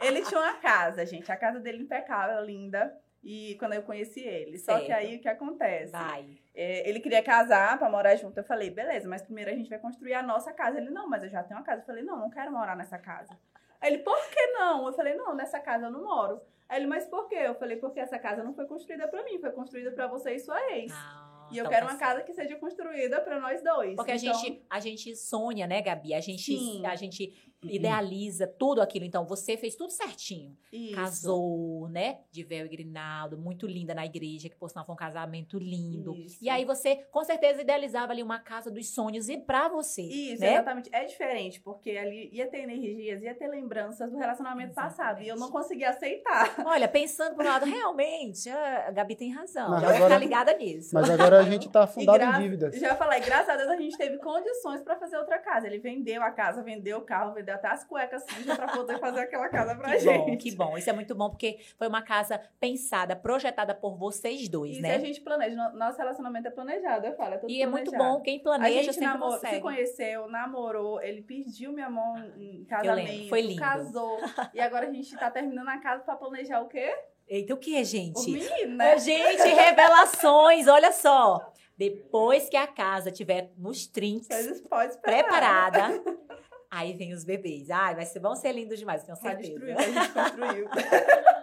B: ele tinha uma casa, gente. A casa dele impecável, linda. E quando eu conheci ele. Só que aí o que acontece?
A: Vai.
B: É, ele queria casar pra morar junto. Eu falei, beleza, mas primeiro a gente vai construir a nossa casa. Ele, não, mas eu já tenho uma casa. Eu falei, não, não quero morar nessa casa. Aí ele, por que não? Eu falei, não, nessa casa eu não moro. Aí ele, mas por quê? Eu falei, porque essa casa não foi construída pra mim, foi construída pra você e sua ex.
A: Ah,
B: E eu
A: então
B: quero
A: tá
B: uma casa que seja construída para nós dois.
A: Porque
B: Então,
A: a, gente, a gente sonha, né, Gabi? A gente,
B: Sim.
A: a gente idealiza tudo aquilo. Então, você fez tudo certinho.
B: isso.
A: Casou, né? De véu e grinaldo, muito linda na igreja, que por sinal foi um casamento lindo.
B: Isso.
A: E aí você, com certeza, idealizava ali uma casa dos sonhos e pra você.
B: Isso,
A: né?
B: exatamente. É diferente, porque ali ia ter energias, ia ter lembranças do relacionamento passado. E eu não conseguia aceitar.
A: Olha, pensando pro lado, realmente, a Gabi tem razão.
C: Mas
A: já
C: agora-
A: ficar ligada nisso.
C: Mas agora a gente tá afundado em dívidas.
B: Já falei, graças a Deus a gente teve condições pra fazer outra casa. Ele vendeu a casa, vendeu o carro, vendeu até as cuecas sujas pra poder fazer aquela casa pra
A: Que
B: gente.
A: bom, que bom. Isso é muito bom, porque foi uma casa pensada, projetada por vocês dois,
B: Isso
A: né?
B: a gente planeja. No- Nosso relacionamento é planejado, eu falo. É tudo
A: E é muito
B: planejado.
A: bom, quem
B: A
A: planeja
B: gente
A: sempre
B: namorou,
A: consegue.
B: se conheceu, namorou, ele pediu minha mão em casamento,
A: foi lindo.
B: casou. E agora a gente tá terminando a casa pra planejar o quê?
A: Eita, o que,
B: O
A: gente?
B: menino, né?
A: Gente, revelações, olha só. Depois que a casa tiver nos
B: esperar.
A: preparada, aí vem os bebês. Ai, vai ser, vão ser lindos demais, tenho certeza.
B: destruir o que a gente construiu.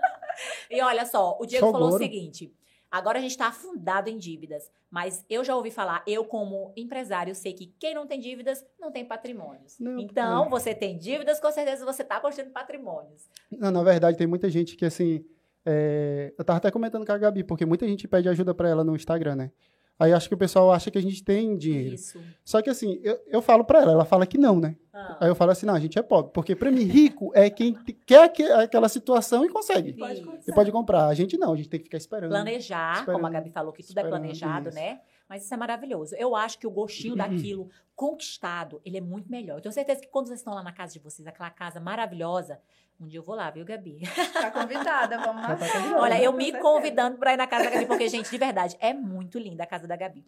A: E olha só, o Diego
C: Só
A: falou o seguinte: agora a gente está afundado em dívidas, mas eu já ouvi falar, eu como empresário sei que quem não tem dívidas não tem patrimônios.
C: Não,
A: então,
C: é.
A: você tem dívidas, com certeza você está construindo patrimônios.
C: Não, na verdade, tem muita gente que, assim, é, eu tava até comentando com a Gabi, porque muita gente pede ajuda pra ela no Instagram, né? Aí acho que o pessoal acha que a gente tem dinheiro.
A: Isso.
C: Só que assim, eu, eu falo pra ela, ela fala que não, né?
A: Ah,
C: Aí eu falo assim, não, a gente é pobre. Porque pra mim, rico é quem quer aque- aquela situação e consegue.
B: Pode.
C: E pode comprar. A gente não, a gente tem que ficar esperando.
A: Planejar, como a
C: Esperando.
A: Gabi falou, que tudo é
C: Esperando,
A: planejado,
C: isso.
A: né? Mas isso é maravilhoso. Eu acho que o gostinho
C: Uhum.
A: daquilo conquistado, ele é muito melhor. Eu tenho certeza que quando vocês estão lá na casa de vocês, aquela casa maravilhosa, um dia eu vou lá, viu, Gabi?
B: Tá convidada, vamos lá.
C: tá.
A: Olha, eu
B: Com
A: me convidando pra ir na casa da Gabi, porque, gente, de verdade, é muito linda a casa da Gabi.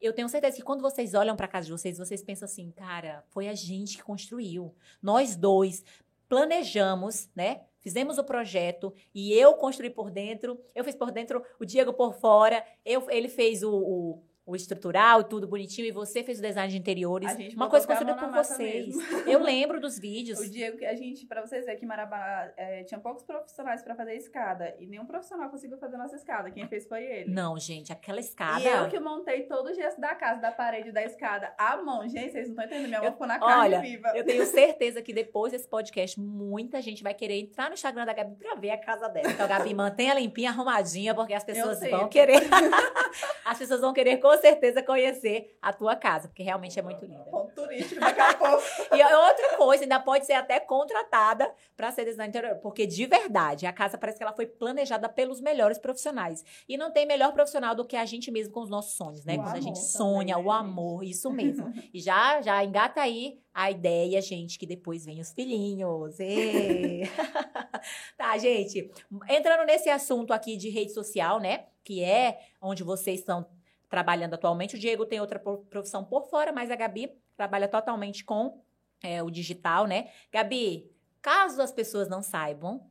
A: Eu tenho certeza que quando vocês olham pra casa de vocês, vocês pensam assim, cara, foi a gente que construiu. Nós dois planejamos, né? Fizemos o projeto e eu construí por dentro, eu fiz por dentro, o Diego por fora, eu, ele fez o, o, o estrutural, tudo bonitinho, e você fez o design de interiores.
B: A
A: Uma coisa
B: a
A: construída por vocês. Eu lembro dos vídeos.
B: O Diego, a gente, pra vocês verem que Marabá é, tinha poucos profissionais pra fazer a escada. E nenhum profissional conseguiu fazer nossa escada. Quem fez foi ele.
A: Não, gente, aquela escada.
B: E eu que montei todo o gesso da casa, da parede, da escada. A mão, gente, vocês não estão entendendo. Minha mão ficou na carne
A: olha,
B: viva.
A: Eu tenho certeza que depois desse podcast, muita gente vai querer entrar no Instagram da Gabi pra ver a casa dela. Então, Gabi, mantenha limpinha, arrumadinha, porque as pessoas vão querer. as pessoas vão querer com certeza conhecer a tua casa, porque realmente é muito linda.
B: Ponto turístico daqui a pouco.
A: E outra coisa, ainda pode ser até contratada para ser designer interior, porque de verdade, a casa parece que ela foi planejada pelos melhores profissionais. E não tem melhor profissional do que a gente mesmo com os nossos sonhos, né?
B: O
A: Quando a gente sonha,
B: também,
A: o
B: né,
A: amor, isso mesmo. E já, já engata aí a ideia, gente, que depois vem os filhinhos. Tá, gente. Entrando nesse assunto aqui de rede social, né? Que é onde vocês estão trabalhando atualmente. O Diego tem outra pro- profissão por fora, mas a Gabi trabalha totalmente com é, o digital, né? Gabi, caso as pessoas não saibam,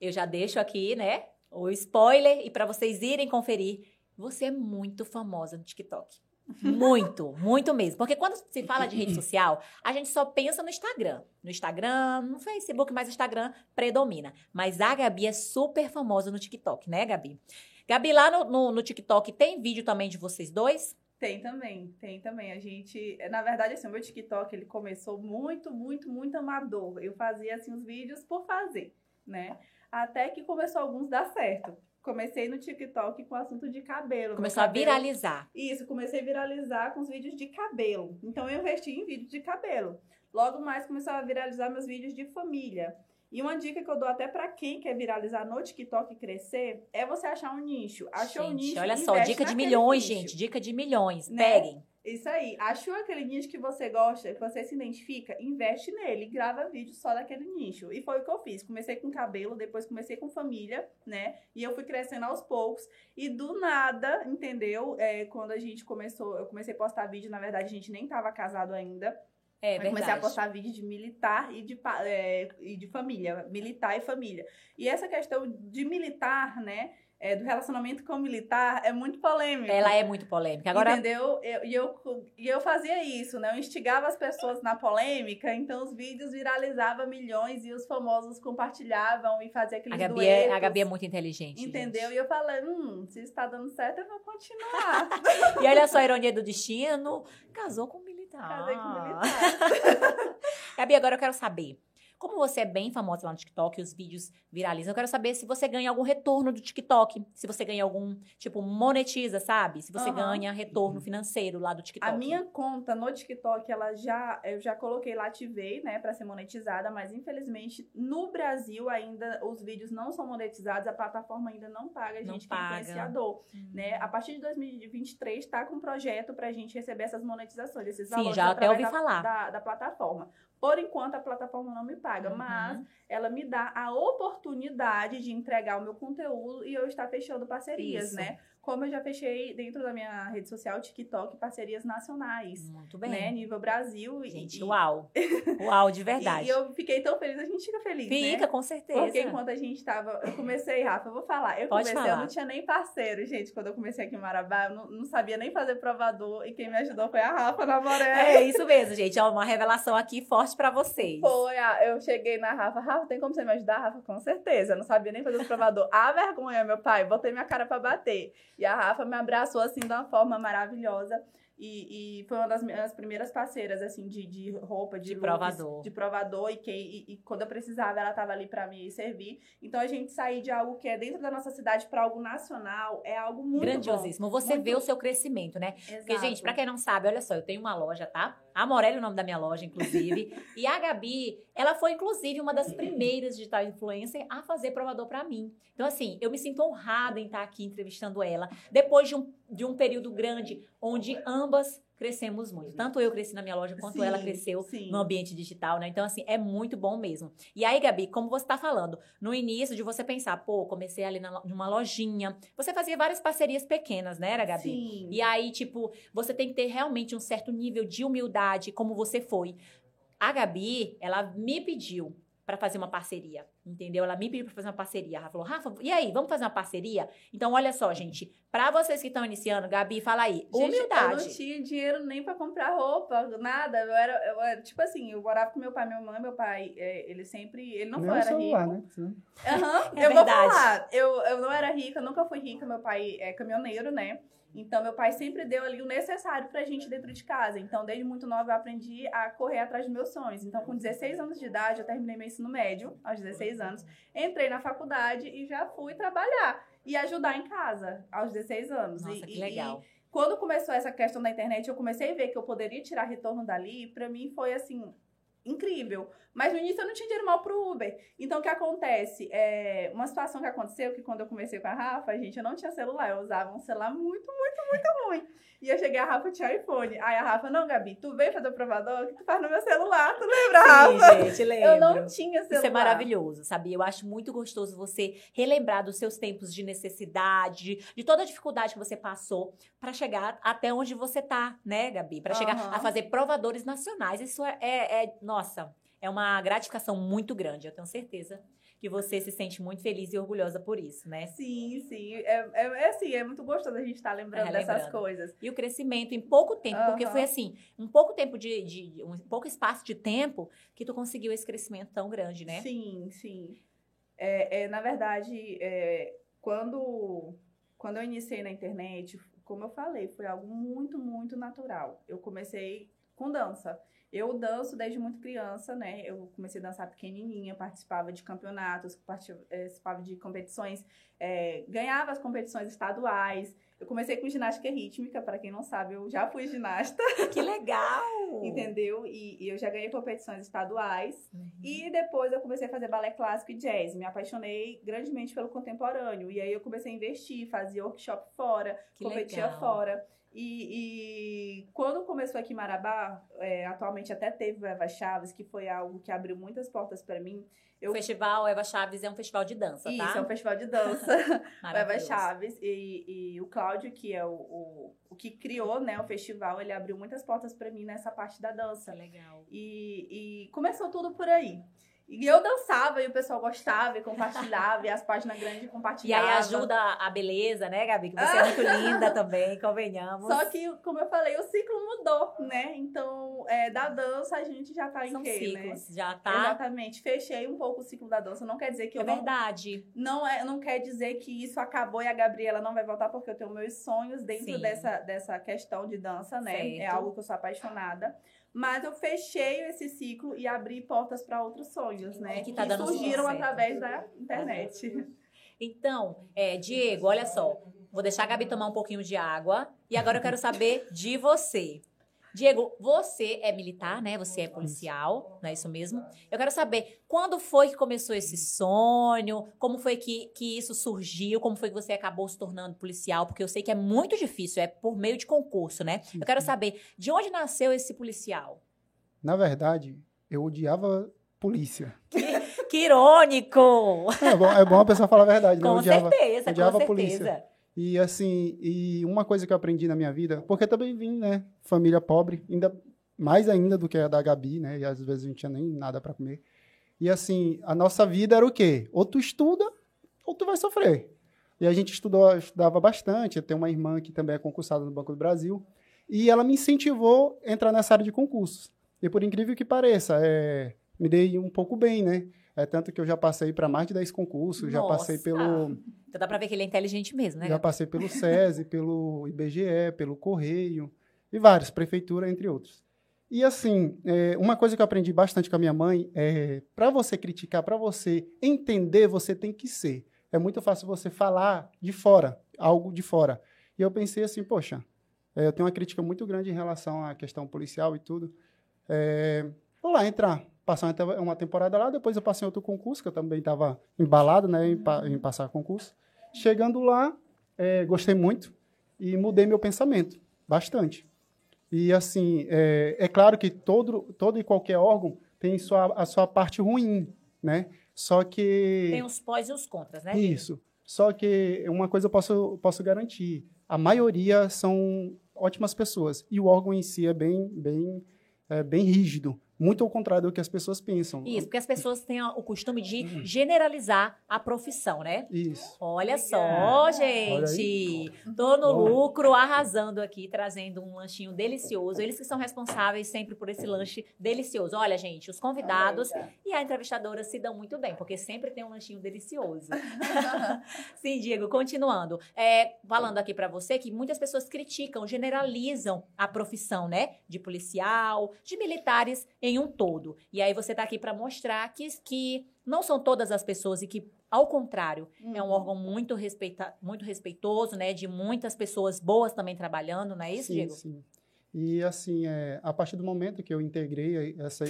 A: eu já deixo aqui, né? O spoiler e para vocês irem conferir. Você é muito famosa no TikTok. Muito, muito mesmo. Porque quando se fala de rede social, a gente só pensa no Instagram. No Instagram, no Facebook, mas Instagram predomina. Mas a Gabi é super famosa no TikTok, né, Gabi? Gabi, lá no, no, no TikTok tem vídeo também de vocês dois?
B: Tem também, tem também. A gente, na verdade, assim, o meu TikTok, ele começou muito, muito, muito amador. Eu fazia, assim, os vídeos por fazer, né? Até que começou alguns dar certo. Comecei no TikTok com o assunto de cabelo.
A: Começou a
B: cabelo-
A: viralizar.
B: Isso, comecei a viralizar com os vídeos de cabelo. Então eu investi em vídeos de cabelo. Logo mais começou a viralizar meus vídeos de família. E uma dica que eu dou até pra quem quer viralizar no TikTok e crescer é você achar um nicho. Achou um
A: gente,
B: nicho,
A: olha só, dica de milhões,
B: nicho.
A: gente. Dica de milhões.
B: Né?
A: Peguem.
B: Isso aí. Achou aquele nicho que você gosta, que você se identifica, investe nele, grava vídeo só daquele nicho. E foi o que eu fiz. Comecei com cabelo, depois comecei com família, né? E eu fui crescendo aos poucos. E do nada, entendeu? É, quando a gente começou, eu comecei a postar vídeo, na verdade a gente nem tava casado ainda.
A: É verdade.
B: comecei a postar vídeo de militar e de, é, e de família, militar e família. E essa questão de militar, né, é, do relacionamento com o militar é muito polêmico.
A: Ela é muito polêmica. Agora,
B: Entendeu? Eu- E eu, e eu fazia isso, né? Eu instigava as pessoas na polêmica, então os vídeos viralizavam milhões e os famosos compartilhavam e faziam aqueles
A: a Gabi, é, a
B: duetos,
A: Gabi é muito inteligente.
B: Entendeu?
A: gente.
B: E eu falei, hum, se está dando certo, eu vou continuar.
A: E olha só a ironia do destino. Casou com um militar.
B: Casei com militar.
A: Gabi, agora eu quero saber. Como você é bem famosa lá no TikTok, os vídeos viralizam, eu quero saber se você ganha algum retorno do TikTok. Se você ganha algum, tipo, monetiza, sabe? Se você
B: Aham.
A: ganha retorno financeiro lá do TikTok.
B: A minha conta no TikTok, ela já, eu já coloquei lá, ativei, né, pra ser monetizada, mas infelizmente no Brasil ainda os vídeos não são monetizados, a plataforma ainda não paga a
A: Não
B: gente que é influenciador,
A: Hum.
B: né? A partir de 2023 tá com um projeto pra gente receber essas monetizações, esses
A: Sim,
B: valores
A: já até
B: através
A: ouvi
B: da,
A: falar.
B: Da, da plataforma. Por enquanto a plataforma não me paga,
A: Uhum.
B: mas ela me dá a oportunidade de entregar o meu conteúdo e eu estar fechando parcerias,
A: Isso.
B: né? Como eu já fechei dentro da minha rede social, TikTok, parcerias nacionais,
A: Muito bem.
B: né? Nível Brasil. e-
A: Gente,
B: e,
A: uau. Uau, de verdade.
B: E eu fiquei tão feliz, a gente fica feliz,
A: Fica,
B: né?
A: com certeza.
B: Porque enquanto a gente tava. Eu comecei, Rafa, eu vou falar. Eu
A: Pode
B: comecei,
A: falar.
B: eu não tinha nem parceiro, gente. Quando eu comecei aqui em Marabá, eu não, não sabia nem fazer provador. E quem me ajudou foi a Rafa Namoré.
A: É isso mesmo, gente. É uma revelação aqui forte pra vocês.
B: Foi, a- eu cheguei na Rafa, Rafa, tem como você me ajudar? Rafa, com certeza. Eu não sabia nem fazer o provador. A vergonha, meu pai, botei minha cara pra bater. E a Rafa me abraçou assim de uma forma maravilhosa. E, e foi uma das minhas primeiras parceiras, assim, de, de roupa, de,
A: De
B: looks,
A: provador.
B: De provador. E, que, e, e quando eu precisava, ela tava ali pra me servir. Então, a gente sair de algo que é dentro da nossa cidade pra algo nacional é algo muito
A: Grandiosíssimo. Você
B: Muito
A: vê o seu crescimento, né?
B: bom.
A: Porque, gente, pra quem não sabe, olha só, eu tenho uma loja, tá? A Morelli é o nome da minha loja, inclusive. e a Gabi, ela foi, inclusive, uma das primeiras digital influencer a fazer provador pra mim. Então, assim, eu me sinto honrada em estar aqui entrevistando ela, depois de um, de um período grande, onde ambas crescemos muito. Tanto eu cresci na minha loja, quanto
B: Sim,
A: ela cresceu
B: sim.
A: no ambiente digital, né? Então, assim, é muito bom mesmo. E aí, Gabi, como você tá falando, no início de você pensar, pô, comecei ali na, numa lojinha, você fazia várias parcerias pequenas, né, era, Gabi?
B: Sim.
A: E aí, tipo, você tem que ter realmente um certo nível de humildade, como você foi. A Gabi, ela me pediu pra fazer uma parceria, entendeu? Ela me pediu pra fazer uma parceria. Ela falou, Rafa, e aí, vamos fazer uma parceria? Então, olha só, gente, pra vocês que estão iniciando, Gabi, fala aí,
B: Gente, Eu não
A: humildade.
B: tinha dinheiro nem pra comprar roupa, nada. Eu era, eu era, tipo assim, eu morava com meu pai minha mãe. Meu pai, é, ele sempre. Ele não
C: Nem
B: foi, era
C: celular,
B: rico.
C: né?
B: Aham,
A: É
B: eu vou
A: verdade.
B: falar. Eu, eu não era rica, nunca fui rica. Meu pai é caminhoneiro, né? Então, meu pai sempre deu ali o necessário pra gente dentro de casa. Então, desde muito nova, eu aprendi a correr atrás dos meus sonhos. Então, com 16 anos de idade, eu terminei meu ensino médio, aos 16 anos. Entrei na faculdade e já fui trabalhar e ajudar em casa, aos 16 anos.
A: Nossa,
B: E-
A: que
B: e-
A: legal.
B: quando começou essa questão da internet, eu comecei a ver que eu poderia tirar retorno dali. Pra mim foi assim incrível. Mas no início eu não tinha dinheiro mal pro Uber. Então o que acontece? É, uma situação que aconteceu que quando eu comecei com a Rafa, gente, eu não tinha celular, eu usava um celular muito, muito, muito ruim. E eu cheguei a Rafa tinha iPhone. Aí a Rafa, não, Gabi, tu veio fazer o provador, que tu faz no meu celular? Tu lembra, Rafa?
A: Sim, gente, lembro.
B: Eu não tinha celular.
A: Isso é maravilhoso, sabia? Eu acho muito gostoso você relembrar dos seus tempos de necessidade, de toda a dificuldade que você passou pra chegar até onde você tá, né, Gabi? Pra chegar
B: Aham.
A: a fazer provadores nacionais. Isso é, é- é- nossa, é uma gratificação muito grande. Eu tenho certeza que você se sente muito feliz e orgulhosa por isso, né?
B: Sim, sim. É, é, é assim, é muito gostoso a gente estar lembrando
A: É,
B: dessas
A: lembrando.
B: coisas.
A: E o crescimento em pouco tempo, porque
B: Aham.
A: foi assim, um pouco tempo de, de- de- um pouco espaço de tempo que tu conseguiu esse crescimento tão grande, né?
B: Sim, sim. É, é, na verdade, é, quando, quando eu iniciei na internet, como eu falei, foi algo muito, muito natural. Eu comecei com dança. Eu danço desde muito criança, né? Eu comecei a dançar pequenininha, participava de campeonatos, parti- participava de competições, eh, ganhava as competições estaduais. Eu comecei com ginástica rítmica, para quem não sabe, eu já fui ginasta,
A: Que legal!
B: entendeu? E, e eu já ganhei competições estaduais.
A: Uhum.
B: E depois eu comecei a fazer balé clássico e jazz. Me apaixonei grandemente pelo contemporâneo. E aí eu comecei a investir, fazia workshop fora,
A: Que
B: competia
A: legal.
B: fora. E, e quando começou aqui em Marabá, é, atualmente até teve o Eva Chaves, que foi algo que abriu muitas portas para mim.
A: Eu... O festival Eva Chaves é um festival de dança,
B: Isso,
A: tá?
B: Isso, é um festival de dança. o Eva Chaves. E, e, o Cláudio, que é o, o, o, que criou né, o festival, ele abriu muitas portas para mim nessa parte da dança.
A: Legal.
B: E, e começou tudo por aí. E eu dançava e o pessoal gostava e compartilhava, e as páginas grandes compartilhavam.
A: E aí ajuda a beleza, né, Gabi? Que você é muito linda também, convenhamos.
B: Só que, como eu falei, o ciclo mudou, né? Então, é, da dança a gente já tá em
A: São
B: quê,
A: ciclos,
B: né?
A: já tá.
B: Exatamente. Fechei um pouco o ciclo da dança. Não quer dizer que
A: é
B: eu
A: verdade.
B: Não, não, é, não quer dizer que isso acabou e a Gabriela não vai voltar, porque eu tenho meus sonhos dentro dessa, dessa questão de dança, né?
A: Certo.
B: É algo que eu sou apaixonada. Mas eu fechei esse ciclo e abri portas para outros sonhos, né?
A: Que, tá que
B: surgiram através da internet.
A: Então, é, Diego, olha só. Vou deixar a Gabi tomar um pouquinho de água. E agora eu quero saber de você. Diego, você é militar, né? Você é policial, não é isso mesmo? Eu quero saber quando foi que começou esse sonho, como foi que, que isso surgiu, como foi que você acabou se tornando policial, porque eu sei que é muito difícil, é por meio de concurso, né? Eu quero saber de onde nasceu esse policial.
C: Na verdade, eu odiava polícia.
A: Que, que irônico!
C: É bom, é bom a pessoa falar a verdade, né?
A: Com
C: eu odiava,
A: certeza,
C: odiava
A: com certeza.
C: polícia. E assim, e uma coisa que eu aprendi na minha vida, porque também vim, né, família pobre, ainda mais ainda do que a da Gabi, né, e às vezes a gente tinha nem nada para comer. E assim, a nossa vida era o quê? Ou tu estuda, ou tu vai sofrer. E a gente estudou, estudava bastante, eu tenho uma irmã que também é concursada no Banco do Brasil, e ela me incentivou a entrar nessa área de concursos. E por incrível que pareça, é, me dei um pouco bem, né? É tanto que eu já passei para mais de 10 concursos, já passei pelo.
A: Então dá para ver que ele é inteligente mesmo, né?
C: Já passei pelo SESI, pelo IBGE, pelo Correio, e vários, prefeitura, entre outros. E assim, é, uma coisa que eu aprendi bastante com a minha mãe é: para você criticar, para você entender, você tem que ser. É muito fácil você falar de fora, algo de fora. E eu pensei assim: poxa, é, eu tenho uma crítica muito grande em relação à questão policial e tudo. É, vou lá entrar passar uma temporada lá, depois eu passei outro concurso, que eu também estava embalado né, em, em, passar concurso. Chegando lá, é, gostei muito e mudei meu pensamento, bastante. E assim, é, é, claro que todo, todo e qualquer órgão tem sua, a sua parte ruim, né? Só que...
A: Tem os pós e os contras, né?
C: Isso. Só que uma coisa eu posso, posso garantir, a maioria são ótimas pessoas, e o órgão em si é bem, bem, é, bem rígido. Muito ao contrário do que as pessoas pensam.
A: Isso, porque as pessoas têm o costume de generalizar a profissão, né?
C: Isso.
A: Olha só, gente. Tô no lucro, arrasando aqui, trazendo um lanchinho delicioso. Eles que são responsáveis sempre por esse lanche delicioso. Olha, gente, os convidados e a entrevistadora se dão muito bem, porque sempre tem um lanchinho delicioso. Sim, Diego, continuando. É, falando aqui para você que muitas pessoas criticam, generalizam a profissão, né? De policial, de militares em um todo. E aí você está aqui para mostrar que, que não são todas as pessoas e que, ao contrário, uhum. é um órgão muito, respeita, muito respeitoso, né? De muitas pessoas boas também trabalhando, não é isso,
C: sim,
A: Diego?
C: Sim. E assim, é, a partir do momento que eu integrei essa,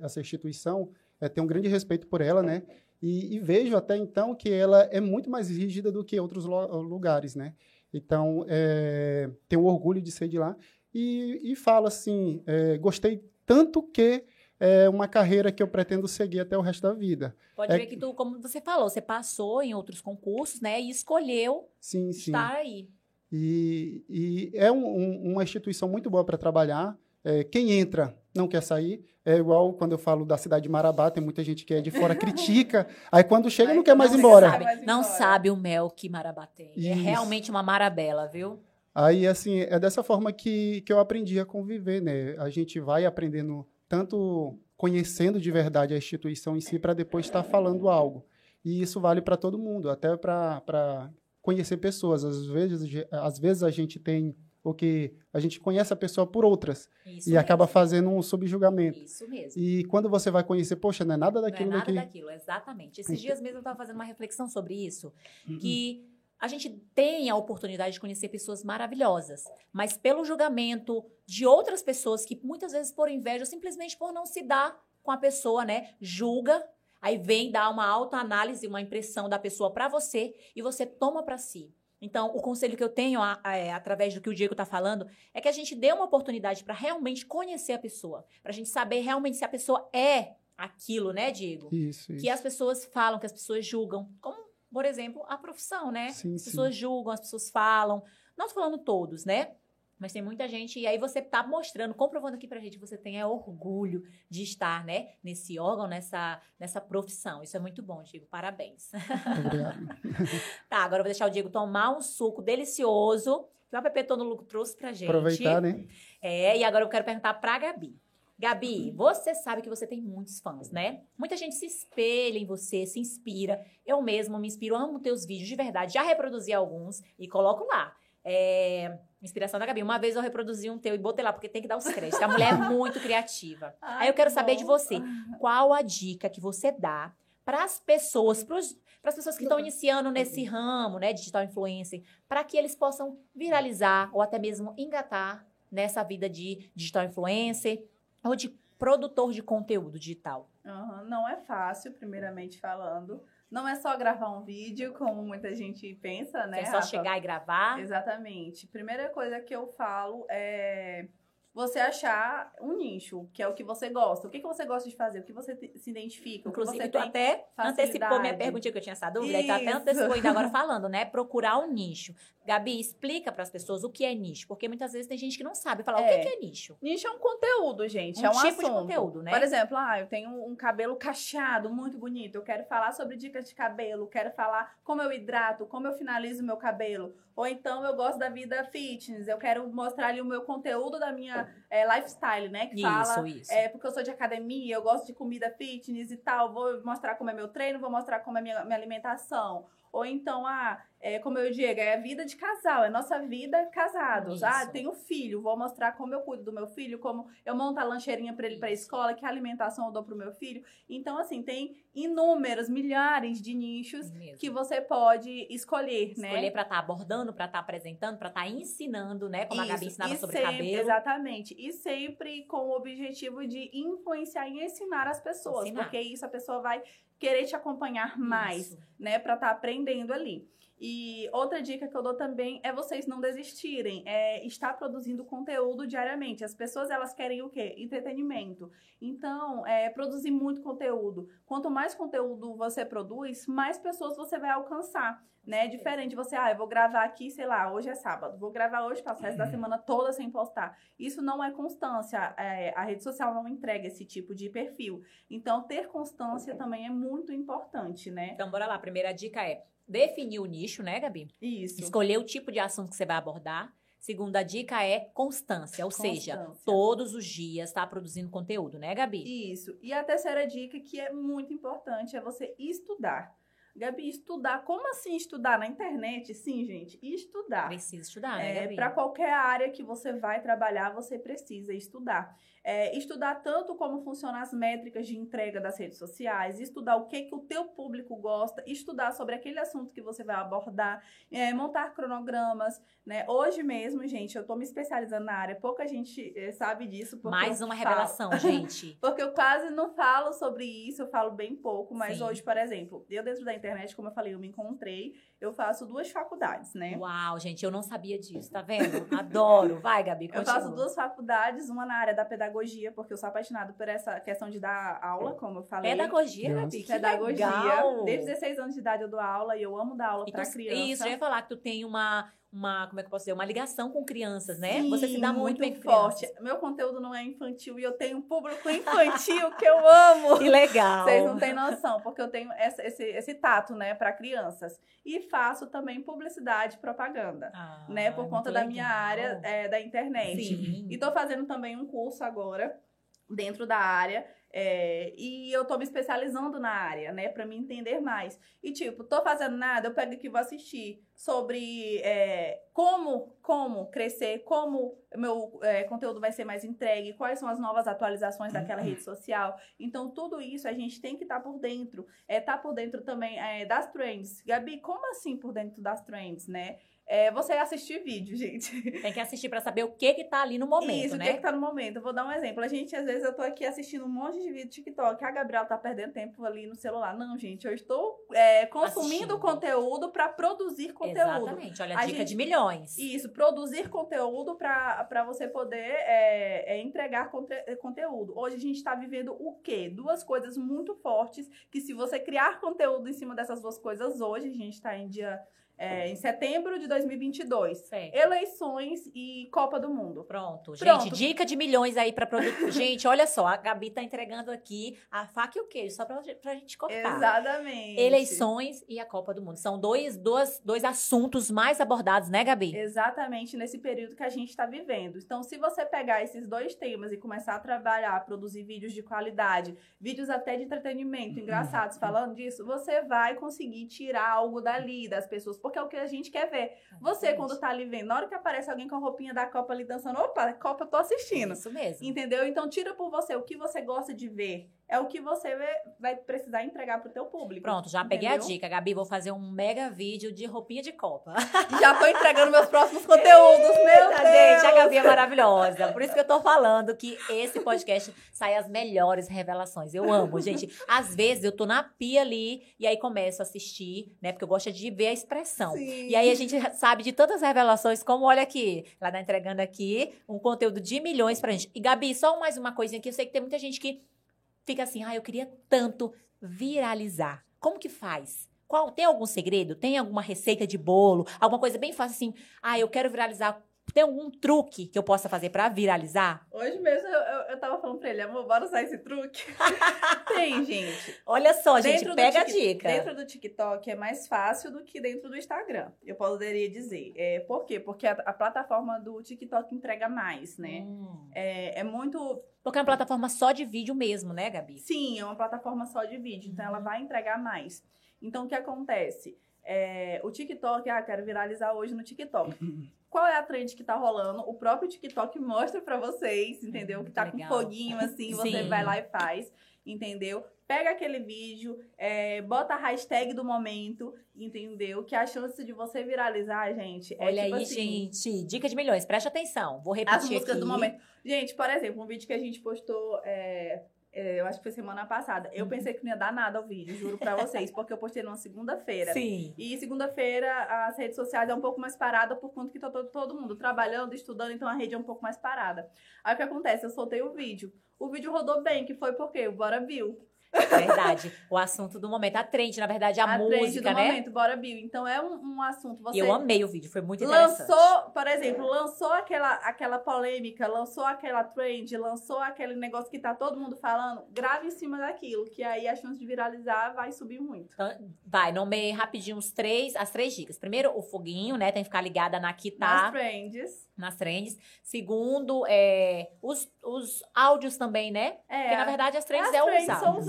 C: essa instituição, é, tenho um grande respeito por ela, né? E, e, vejo até então que ela é muito mais rígida do que outros lugares, né? Então, é, tenho orgulho de ser de lá. E, e falo assim, é, gostei tanto que é uma carreira que eu pretendo seguir até o resto da vida.
A: Pode
C: é...
A: ver que tu, como você falou, você passou em outros concursos, né, e escolheu
C: sim,
A: estar
C: sim.
A: aí.
C: E, e é um, um, uma instituição muito boa para trabalhar. É, quem entra não quer sair. É igual quando eu falo da cidade de Marabá, tem muita gente que é de fora, critica. Aí quando chega,
B: Aí
C: não quer mais
A: não
C: ir embora.
A: Sabe, não sabe o mel que Marabá tem. É
C: Isso.
A: realmente uma marabela, viu?
C: Aí, assim, é dessa forma que, que eu aprendi a conviver, né? A gente vai aprendendo, tanto conhecendo de verdade a instituição em si, para depois estar falando algo. E isso vale para todo mundo, até para conhecer pessoas. Às vezes, às vezes a gente tem o que a gente conhece a pessoa por outras
A: Isso
C: e
A: mesmo.
C: acaba fazendo um subjugamento.
A: Isso mesmo.
C: E quando você vai conhecer, poxa, não é nada daquilo
A: não é nada
C: daqui.
A: daquilo, exatamente. Esses dias mesmo eu estava fazendo uma reflexão sobre isso,
C: Uhum.
A: que a gente tem a oportunidade de conhecer pessoas maravilhosas, mas pelo julgamento de outras pessoas que muitas vezes por inveja, simplesmente por não se dar com a pessoa, né, julga, aí vem dar uma autoanálise, uma impressão da pessoa para você e você toma para si. Então, o conselho que eu tenho, a- a- é, através do que o Diego tá falando, é que a gente dê uma oportunidade para realmente conhecer a pessoa. Pra gente saber realmente se a pessoa é aquilo, né, Diego?
C: Isso, isso.
A: Que as pessoas falam, que as pessoas julgam. Como, por exemplo, a profissão, né?
C: Sim,
A: as
C: sim.
A: pessoas julgam, as pessoas falam. Não tô falando todos, né? Mas tem muita gente, e aí você tá mostrando, comprovando aqui pra gente que você tem é, orgulho de estar, né, nesse órgão, nessa, nessa profissão. Isso é muito bom, Diego. Parabéns.
C: Obrigado.
A: Tá, agora eu vou deixar o Diego tomar um suco delicioso que o APP Todo Lucro trouxe pra gente.
C: Aproveitar, né?
A: É, e agora eu quero perguntar pra Gabi. Gabi, você sabe que você tem muitos fãs, né? Muita gente se espelha em você, se inspira. Eu mesma me inspiro, amo teus vídeos de verdade. Já reproduzi alguns e coloco lá. É, inspiração da Gabi. Uma vez eu reproduzi um teu e botei lá, porque tem que dar os créditos. A mulher é muito criativa. Aí eu quero saber de você. Qual a dica que você dá para as pessoas, para as pessoas que estão iniciando nesse ramo, né, digital influencer, para que eles possam viralizar ou até mesmo engatar nessa vida de digital influencer ou de produtor de conteúdo digital?
B: Aham, Não é fácil, primeiramente falando. Não é só gravar um vídeo, como muita gente pensa, né?
A: Que é só
B: Rafa?
A: chegar e gravar.
B: Exatamente. Primeira coisa que eu falo é você achar um nicho, que é o que você gosta. O que, que você gosta de fazer? O que você se identifica? O que
A: Inclusive,
B: você
A: tu até antecipou minha
B: facilidade.
A: perguntinha que eu tinha essa dúvida, e tu até
B: Isso.
A: antecipou ainda agora falando, né? Procurar um nicho. Gabi, explica para as pessoas o que é nicho, porque muitas vezes tem gente que não sabe falar o
B: É.
A: que que é nicho.
B: Nicho é um conteúdo, gente.
A: Um
B: é um
A: tipo de
B: assunto.
A: conteúdo, né?
B: Por exemplo, ah, eu tenho um cabelo cacheado, muito bonito. Eu quero falar sobre dicas de cabelo. Quero falar como eu hidrato, como eu finalizo meu cabelo. Ou então eu gosto da vida fitness. Eu quero mostrar ali o meu conteúdo da minha eh, lifestyle, né? Que
A: Isso,
B: fala
A: isso.
B: É, porque eu sou de academia, eu gosto de comida fitness e tal. Vou mostrar como é meu treino, vou mostrar como é minha, minha alimentação. Ou então, ah, é, como eu digo, é a vida de casal, é nossa vida casados.
A: Isso.
B: Ah, tenho filho, vou mostrar como eu cuido do meu filho, como eu monto a lancheirinha para ele para a
A: Isso.
B: escola, que alimentação eu dou pro meu filho. Então, assim, tem inúmeros, milhares de nichos
A: Mesmo.
B: que você pode escolher, né?
A: Escolher para estar abordando, para estar apresentando, para estar ensinando, né? Como a Gabi
B: Isso,
A: ensinava
B: e
A: sobre
B: sempre-
A: cabelo.
B: Exatamente. E sempre com o objetivo de influenciar e ensinar as pessoas.
A: Ensinar.
B: Porque isso a pessoa vai querer te acompanhar mais,
A: Isso.
B: né? Pra estar aprendendo ali. E outra dica que eu dou também é vocês não desistirem, é estar produzindo conteúdo diariamente. As pessoas elas querem o quê? Entretenimento. Então, é, produzir muito conteúdo. Quanto mais conteúdo você produz, mais pessoas você vai alcançar. Né? Diferente de você, ah, eu vou gravar aqui, sei lá, hoje é sábado, vou gravar hoje, passo o resto da semana toda sem postar. Isso não é constância, é, a rede social não entrega esse tipo de perfil. Então, ter constância também é muito importante, né?
A: Então, bora lá. A primeira dica é definir o nicho, né, Gabi?
B: Isso.
A: Escolher o tipo de assunto que você vai abordar. Segunda dica é constância, ou seja,
B: Constância.
A: todos os dias estar produzindo conteúdo, né, Gabi?
B: Isso. E a terceira dica, que é muito importante, é você estudar. Gabi, estudar. Como assim estudar na internet? Sim, gente, estudar.
A: Precisa estudar, né,
B: É,
A: Gabi?
B: para qualquer área que você vai trabalhar, você precisa estudar. É, estudar tanto como funcionam as métricas de entrega das redes sociais, estudar o que, que o teu público gosta, estudar sobre aquele assunto que você vai abordar, é, montar cronogramas. Né? Hoje mesmo, gente, eu tô me especializando na área, pouca gente é, sabe disso.
A: Mais
B: eu
A: uma
B: falo.
A: revelação, gente.
B: Porque eu quase não falo sobre isso, eu falo bem pouco, mas
A: Sim.
B: hoje, por exemplo, eu dentro da internet, como eu falei, eu me encontrei, eu faço duas faculdades, né?
A: Uau, gente, eu não sabia disso, tá vendo? Adoro. Vai, Gabi,
B: Eu
A: continua.
B: faço duas faculdades, uma na área da pedagogia, porque eu sou apaixonada por essa questão de dar aula, como eu falei.
A: Pedagogia. Gabi, que
B: Pedagogia.
A: legal.
B: Desde 16 anos de idade eu dou aula e eu amo dar aula
A: E
B: pra
A: tu-
B: criança.
A: Isso, eu ia falar que tu tem uma, uma, como é que eu posso dizer, uma ligação com crianças, né?
B: Sim,
A: Você se dá muito, bem com
B: forte.
A: crianças.
B: Meu conteúdo não é infantil e eu tenho um público infantil que eu amo.
A: Que legal.
B: Vocês não têm noção, porque eu tenho essa- esse, esse tato, né, para crianças. E faço também publicidade e propaganda,
A: Ah,
B: né, por conta
A: muito
B: da minha
A: legal.
B: área é, da internet.
A: Sim.
B: E tô fazendo também um curso agora dentro da área. É, e eu tô me especializando na área, né, para me entender mais. E tipo, tô fazendo nada, eu pego aqui e vou assistir sobre é, como, como crescer, como meu é, conteúdo vai ser mais entregue, quais são as novas atualizações daquela rede social. Então, tudo isso a gente tem que estar por dentro. É, tá por dentro também é, das trends. Gabi, como assim por dentro das trends, né? É, você assistir vídeo, gente.
A: Tem que assistir pra saber o que que tá ali no momento,
B: Isso, o
A: né?
B: que, é que tá no momento? Eu vou dar um exemplo. A gente, às vezes, eu tô aqui assistindo um monte de vídeo TikTok. A Gabriela tá perdendo tempo ali no celular. Não, gente, eu estou é, consumindo
A: Assistindo.
B: conteúdo para produzir conteúdo.
A: Exatamente. Olha, a,
B: A
A: dica
B: gente-
A: de milhões.
B: Isso, produzir conteúdo para você poder é, é, entregar conte- é, conteúdo. Hoje a gente está vivendo o quê? Duas coisas muito fortes que se você criar conteúdo em cima dessas duas coisas hoje, a gente está em dia é, em setembro de 2022,
A: Certo.
B: eleições e Copa do Mundo.
A: Pronto,
B: Pronto.
A: gente, dica de milhões aí pra produto. gente, olha só, a Gabi tá entregando aqui a faca e o queijo, só pra, pra gente cortar.
B: Exatamente.
A: Eleições e a Copa do Mundo. São dois, dois, dois assuntos mais abordados, né, Gabi?
B: Exatamente nesse período que a gente está vivendo. Então, se você pegar esses dois temas e começar a trabalhar, produzir vídeos de qualidade, vídeos até de entretenimento, engraçados, falando disso, você vai conseguir tirar algo dali das pessoas, porque é o que a gente quer ver. Você, quando tá ali vendo, na hora que aparece alguém com a roupinha da Copa ali dançando, opa, Copa eu tô assistindo.
A: Isso mesmo.
B: Entendeu? Então, tira por você o que você gosta de ver. É o que você vai precisar entregar pro teu público.
A: Pronto, já peguei a dica, Gabi. Vou fazer um mega vídeo de roupinha de Copa.
B: Já tô entregando meus próximos conteúdos, meu Deus!
A: Gente, a Gabi é maravilhosa. Por isso que eu tô falando que esse podcast sai as melhores revelações. Eu amo, gente. Às vezes eu tô na pia ali e aí começo a assistir, né? Porque eu gosto de ver a expressão.
B: Sim.
A: E aí a gente sabe de todas as revelações, como olha aqui, ela tá entregando aqui um conteúdo de milhões pra gente. E Gabi, só mais uma coisinha aqui, eu sei que tem muita gente que fica assim, ah, eu queria tanto viralizar. Como que faz? Qual, tem algum segredo? Tem alguma receita de bolo? Alguma coisa bem fácil assim, ah, eu quero viralizar. Tem algum truque que eu possa fazer pra viralizar?
B: Hoje mesmo eu, eu, eu tava falando pra ele, amor, bora usar esse truque? Tem, gente.
A: Olha só, gente,
B: Dentro
A: pega a dica.
B: Dentro do TikTok é mais fácil do que dentro do Instagram. Eu poderia dizer. É, por quê? Porque a, a plataforma do TikTok entrega mais, né?
A: Hum.
B: É, é muito.
A: Porque é uma plataforma só de vídeo mesmo, né, Gabi?
B: Sim, é uma plataforma só de vídeo, então ela vai entregar mais. Então o que acontece? É, o TikTok, ah, quero viralizar hoje no TikTok. Qual é a trend que tá rolando? O próprio TikTok mostra pra vocês, entendeu?
A: Hum,
B: que tá
A: legal.
B: com foguinho assim, você vai lá e faz, entendeu? Pega aquele vídeo, é, bota a hashtag do momento, entendeu? Que a chance de você viralizar, gente, é
A: Olha
B: tipo
A: aí,
B: assim,
A: gente. Dica de milhões, preste atenção. Vou repetir
B: as músicas
A: aqui.
B: do momento. Gente, por exemplo, um vídeo que a gente postou, é, eu acho que foi semana passada. Eu
A: Uhum.
B: pensei que não ia dar nada ao vídeo, juro pra vocês, porque eu postei numa segunda-feira.
A: Sim.
B: E segunda-feira as redes sociais é um pouco mais parada por conta que tá todo, todo mundo trabalhando, estudando, então a rede é um pouco mais parada. Aí o que acontece? Eu soltei o vídeo. O vídeo rodou bem, que foi porque o Bora Bill.
A: Verdade. O assunto do momento, a trend, na verdade, a,
B: trend
A: música,
B: do
A: né?
B: momento, Bora Bill. Então é um, um assunto. Você
A: eu amei o vídeo, foi muito interessante.
B: lançou, por exemplo, lançou aquela, aquela polêmica, lançou aquela trend, lançou aquele negócio que tá todo mundo falando, grave em cima daquilo, que aí a chance de viralizar vai subir muito.
A: Então, vai, nomeei rapidinho os três, as três dicas. Primeiro, o foguinho, né? Tem que ficar ligada na que
B: Nas
A: tá
B: trends.
A: nas trends. Segundo, é, os, os áudios também, né?
B: É,
A: Porque, na verdade, as trends
B: As
A: é
B: trends
A: os
B: são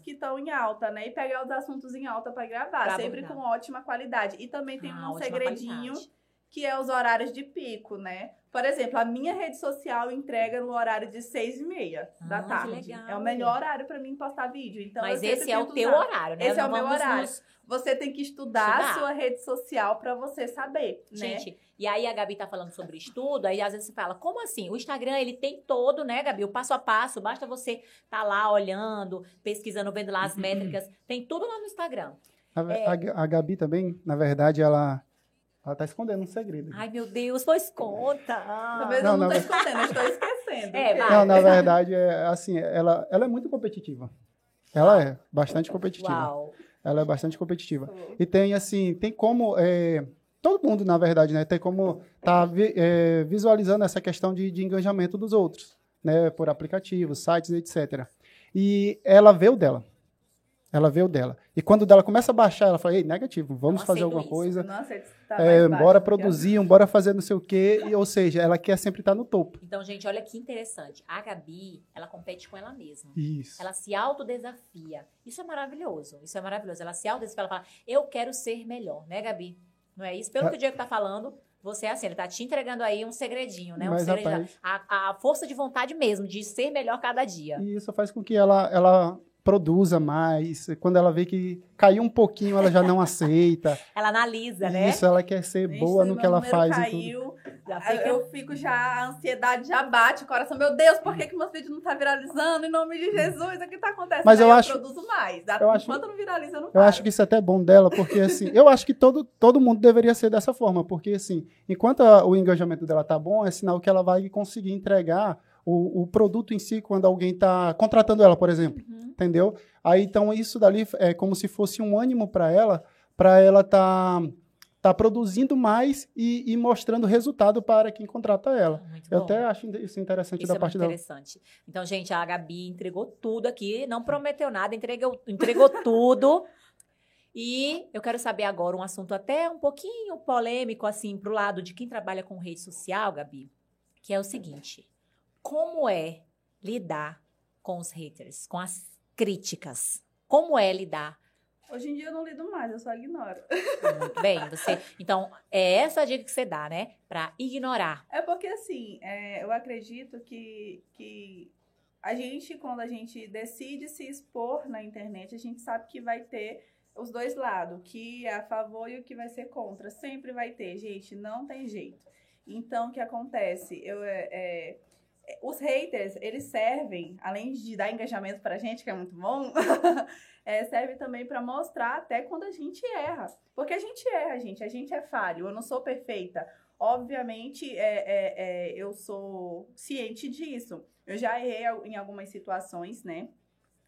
B: que estão em alta, né? E pegar os assuntos em alta pra gravar, sempre com ótima qualidade. E também tem
A: Ah,
B: um segredinho
A: qualidade.
B: Que é os horários de pico, né? Por exemplo, a minha rede social entrega no horário de seis e meia da
A: Ah, que
B: tarde.
A: legal.
B: É o melhor horário pra mim postar vídeo. Então,
A: Mas esse é o teu
B: usar.
A: horário, né?
B: Esse é
A: Não
B: o meu horário.
A: nos-
B: Você tem que estudar,
A: Estudar.
B: a sua rede social pra você saber, né?
A: Gente, e aí a Gabi tá falando sobre estudo, aí às vezes você fala, como assim? O Instagram, ele tem todo, né, Gabi? O passo a passo, basta você tá lá olhando, pesquisando, vendo lá as métricas. Tem tudo lá no Instagram.
C: A,
A: É.
C: a- a Gabi também, na verdade, ela, ela tá escondendo um segredo.
A: Ai, meu Deus, pois conta.
B: Talvez
C: Não,
B: eu não,
C: não,
B: tô escondendo, eu estou esquecendo.
A: É, vai.
C: Não, na verdade, é assim, ela, ela é muito competitiva. Ela é bastante competitiva.
A: Uau.
C: Ela é bastante competitiva. E tem, assim, tem como. é, todo mundo, na verdade, né? Tem como tá vi- é, visualizando essa questão de, de engajamento dos outros, né? Por aplicativos, sites, etc. E ela vê o dela. Ela vê o dela. E quando o dela começa a baixar, ela fala, ei, negativo, vamos fazer
A: aceito
C: alguma
A: isso.
C: coisa.
B: Nossa, tá
C: É,
B: baixo
C: bora produzir, bora fazer não sei o quê. E, ou seja, ela quer sempre estar no topo.
A: Então, gente, olha que interessante. A Gabi, ela compete com ela mesma.
C: Isso.
A: Ela se autodesafia. Isso é maravilhoso. Isso é maravilhoso. Ela se autodesafia. Ela fala, eu quero ser melhor, né, Gabi? Não é isso? Pelo
C: É.
A: que o Diego tá falando, você é assim, ele tá te entregando aí um segredinho, né? Um
C: Mas,
A: segredinho.
C: rapaz-
A: A, a força de vontade mesmo, de ser melhor cada dia.
C: E isso faz com que ela, ela produza mais. Quando ela vê que caiu um pouquinho, ela já não aceita.
A: Ela analisa, né?
C: Isso, ela quer ser
B: Gente,
C: boa no
B: meu
C: que ela faz. e tudo.
B: Caiu,
A: Já
B: Aí
A: fica...
B: Eu fico já, a ansiedade já bate o coração. Meu Deus, por que, que meus vídeos não tá viralizando? Em nome de Jesus, o que tá acontecendo?
C: Mas eu
B: Aí
C: acho-
B: produzo mais.
C: eu acho-
B: Enquanto não viraliza, eu não
C: Eu
B: paro.
C: acho que isso é até bom dela, porque assim, eu acho que todo, todo mundo deveria ser dessa forma, porque assim, enquanto a- o engajamento dela tá bom, é sinal que ela vai conseguir entregar o, o produto em si quando alguém tá contratando ela, por exemplo,
A: Uhum.
C: entendeu? Aí então isso dali é como se fosse um ânimo para ela, para ela tá tá produzindo mais e, e mostrando resultado para quem contrata ela.
A: Muito
C: Eu
A: bom.
C: até acho isso interessante
A: Isso
C: da
A: é
C: parte
A: muito
C: dela.
A: interessante. Então, gente, a Gabi entregou tudo aqui, não prometeu nada, entregou, entregou tudo. E eu quero saber agora um assunto até um pouquinho polêmico, assim, pro lado de quem trabalha com rede social, Gabi, que é o seguinte: como é lidar com os haters, com as críticas? Como é lidar?
B: Hoje em dia eu não lido mais, eu só ignoro.
A: Muito bem, você. Então, é essa a dica que você dá, né? Pra ignorar.
B: É porque, assim, é, eu acredito que, que a gente, quando a gente decide se expor na internet, a gente sabe que vai ter os dois lados, o que é a favor e o que vai ser contra. Sempre vai ter, gente, não tem jeito. Então, o que acontece? Eu, é, é, os haters, eles servem, além de dar engajamento pra gente, que é muito bom, é, serve também pra mostrar até quando a gente erra. Porque a gente erra, gente, a gente é falho, eu não sou perfeita. Obviamente, é, é, é, eu sou ciente disso. Eu já errei em algumas situações, né?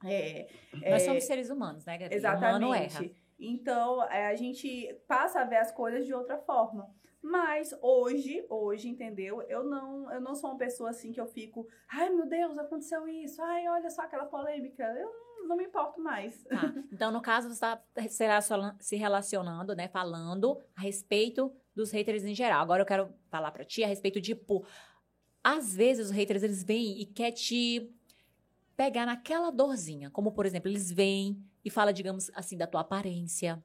B: É,
A: Nós
B: é,
A: somos seres humanos, né, Gabi? O humano erra.
B: Exatamente. Então, a gente passa a ver as coisas de outra forma. Mas hoje, hoje, entendeu? Eu não, eu não sou uma pessoa assim que eu fico, ai meu Deus, aconteceu isso, ai, olha só aquela polêmica. Eu não, não me importo mais.
A: Tá. Então, no caso, você está se relaciona- se relacionando, né? Falando a respeito dos haters em geral. Agora eu quero falar pra ti a respeito de, pô, às vezes os haters, eles vêm e quer te pegar naquela dorzinha. Como, por exemplo, eles vêm e fala, digamos assim, da tua aparência.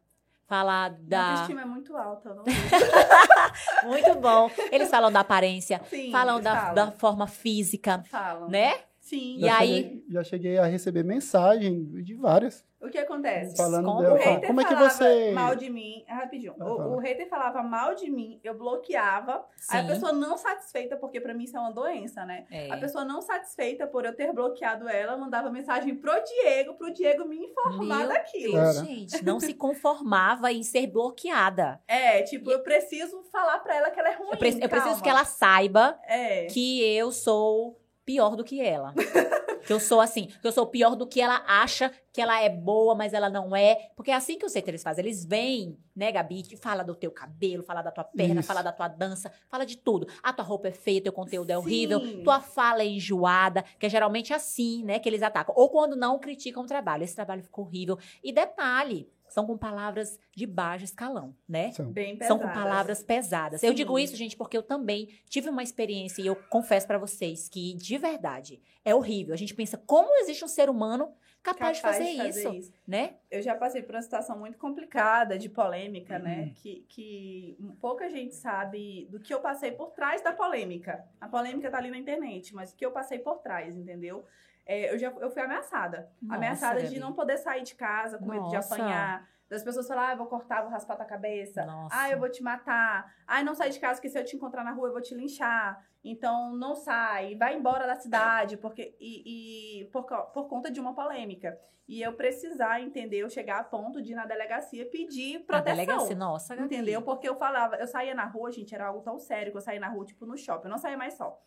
A: Fala
B: Minha
A: da...
B: autoestima é muito alta, não
A: Muito bom. Eles falam da aparência,
B: Sim,
A: falam da,
B: falam.
A: da forma física,
B: Falam.
A: né?
B: Sim.
A: E
C: já,
A: aí-
C: cheguei, já cheguei a receber mensagem de várias
B: O que acontece?
C: falando
A: como-
C: dela.
B: O hater
C: Como é que
B: falava
C: você.
B: mal de mim, rapidinho.
C: Ah,
B: O,
C: fala.
B: o hater falava mal de mim, eu bloqueava. Aí a
A: Sim.
B: pessoa não satisfeita, porque pra mim isso é uma doença, né?
A: É.
B: A pessoa não satisfeita por eu ter bloqueado ela, mandava mensagem pro Diego, pro Diego me informar
A: Meu
B: daquilo.
A: Deus, gente, não se conformava em ser bloqueada.
B: É, tipo, eu preciso falar pra ela que ela é ruim.
A: Eu, pre- eu preciso que ela saiba
B: É.
A: que eu sou pior do que ela. que eu sou assim, que eu sou pior do que ela acha que ela é boa, mas ela não é. Porque é assim que os haters fazem. Eles vêm, né, Gabi, te fala do teu cabelo, fala da tua perna,
C: Isso.
A: fala da tua dança, fala de tudo. A tua roupa é feia, teu conteúdo é horrível,
B: Sim.
A: tua fala é enjoada, que é geralmente assim, né, que eles atacam. Ou quando não criticam o trabalho. Esse trabalho ficou horrível. E detalhe, são com palavras de baixo escalão, né?
C: São.
B: Bem pesada.
A: São com palavras pesadas. Eu
B: Sim.
A: digo isso, gente, porque eu também tive uma experiência e eu confesso pra vocês que, de verdade, é horrível. A gente pensa, como existe um ser humano capaz,
B: Capaz
A: de fazer, isso, né?
B: Eu já passei por uma situação muito complicada, de polêmica,
C: Uhum.
B: né? Que, que pouca gente sabe do que eu passei por trás da polêmica. A polêmica tá ali na internet, mas o que eu passei por trás, entendeu? É, eu já eu fui ameaçada.
A: Nossa,
B: ameaçada de não poder sair de casa com medo de apanhar. Das pessoas falar, ah, eu vou cortar, vou raspar tua cabeça.
A: Nossa.
B: Ah, eu vou te matar. Ah, não sai de casa, porque se eu te encontrar na rua, eu vou te linchar. Então, não sai. Vai embora da cidade, porque e, e por, por conta de uma polêmica. E eu precisar, entender, eu chegar a ponto de ir na delegacia pedir
A: Na
B: proteção.
A: delegacia, nossa.
B: Entendeu? Porque eu falava, eu saía na rua, gente, era algo tão sério que eu saía na rua, tipo, no shopping. Eu não saía mais só.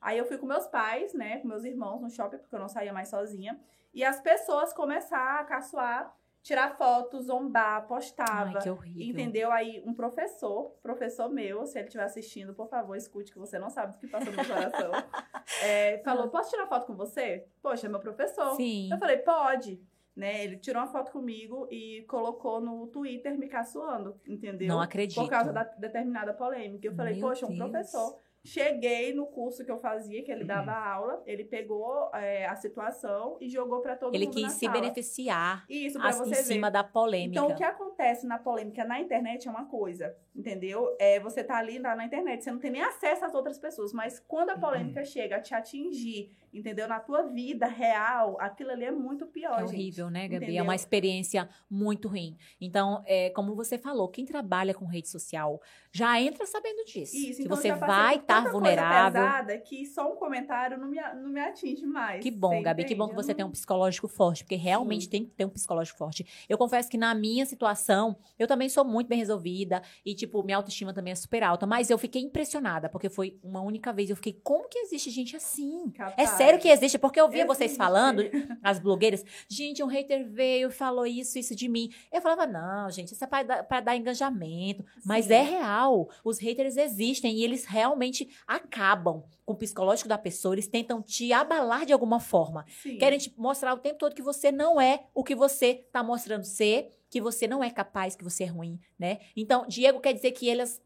B: Aí eu fui com meus pais, né, com meus irmãos no shopping, porque eu não saía mais sozinha. E as pessoas começaram a caçoar, tirar fotos, zombar, postava.
A: Ai, que horrível.
B: Entendeu? Aí um professor, professor meu, se ele estiver assistindo, por favor, escute que você não sabe do que passou no meu coração. é, falou: posso tirar foto com você? Poxa, é meu professor.
A: Sim.
B: Eu falei, pode. Né? Ele tirou uma foto comigo e colocou no Twitter me caçoando, entendeu?
A: Não acredito.
B: Por causa da determinada polêmica. Eu falei,
A: Meu
B: poxa, um
A: Deus.
B: professor Cheguei no curso que eu fazia, que ele dava aula, ele pegou é, a situação e jogou para todo
A: Ele
B: mundo
A: quis
B: na
A: se
B: sala.
A: beneficiar
B: Isso,
A: as-
B: você
A: em
B: ver.
A: cima da polêmica.
B: Então, o que acontece na polêmica na internet é uma coisa, entendeu? É, você tá ali na, na internet, você não tem nem acesso às outras pessoas, mas quando a polêmica chega a te atingir, entendeu? Na tua vida real, aquilo ali é muito pior,
A: É
B: gente.
A: horrível, né, Gabi? É
B: Entendeu?
A: uma experiência muito ruim. Então, é, como você falou, quem trabalha com rede social já entra sabendo disso.
B: Isso,
A: que
B: então
A: você vai estar
B: tanta
A: vulnerável.
B: Coisa pesada que só um comentário não me, não me atinge mais.
A: Que bom, Gabi, que bom
B: entende?
A: que você
B: Eu
A: tem um
B: não-
A: psicológico forte, porque realmente
B: Sim.
A: tem que ter um psicológico forte. Eu confesso que na minha situação, eu também sou muito bem resolvida e, tipo, minha autoestima também é super alta, mas eu fiquei impressionada, porque foi uma única vez, eu fiquei, como que existe gente assim? É
B: Capaz.
A: sério que existe? Porque eu via vocês
B: Existe.
A: falando, as blogueiras, gente, um hater veio e falou isso, isso de mim. Eu falava, não, gente, isso é pra dar, pra dar engajamento. Mas
B: Sim.
A: é real. Os haters existem e eles realmente acabam com o psicológico da pessoa. Eles tentam te abalar de alguma forma.
B: Sim.
A: Querem te mostrar o tempo todo que você não é o que você tá mostrando ser, que você não é capaz, que você é ruim, né? Então, Diego quer dizer que eles.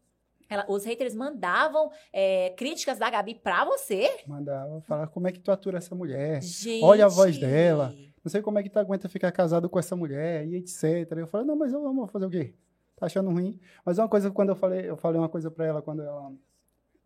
A: ela- os haters mandavam é, críticas da Gabi pra você.
C: Mandava falar como é que tu atura essa mulher.
A: Gente.
C: Olha a voz dela. Não sei como é que tu aguenta ficar casado com essa mulher e etc. Eu falei, não, mas eu amo fazer o quê? Tá achando ruim? Mas uma coisa, quando eu falei, eu falei uma coisa pra ela quando ela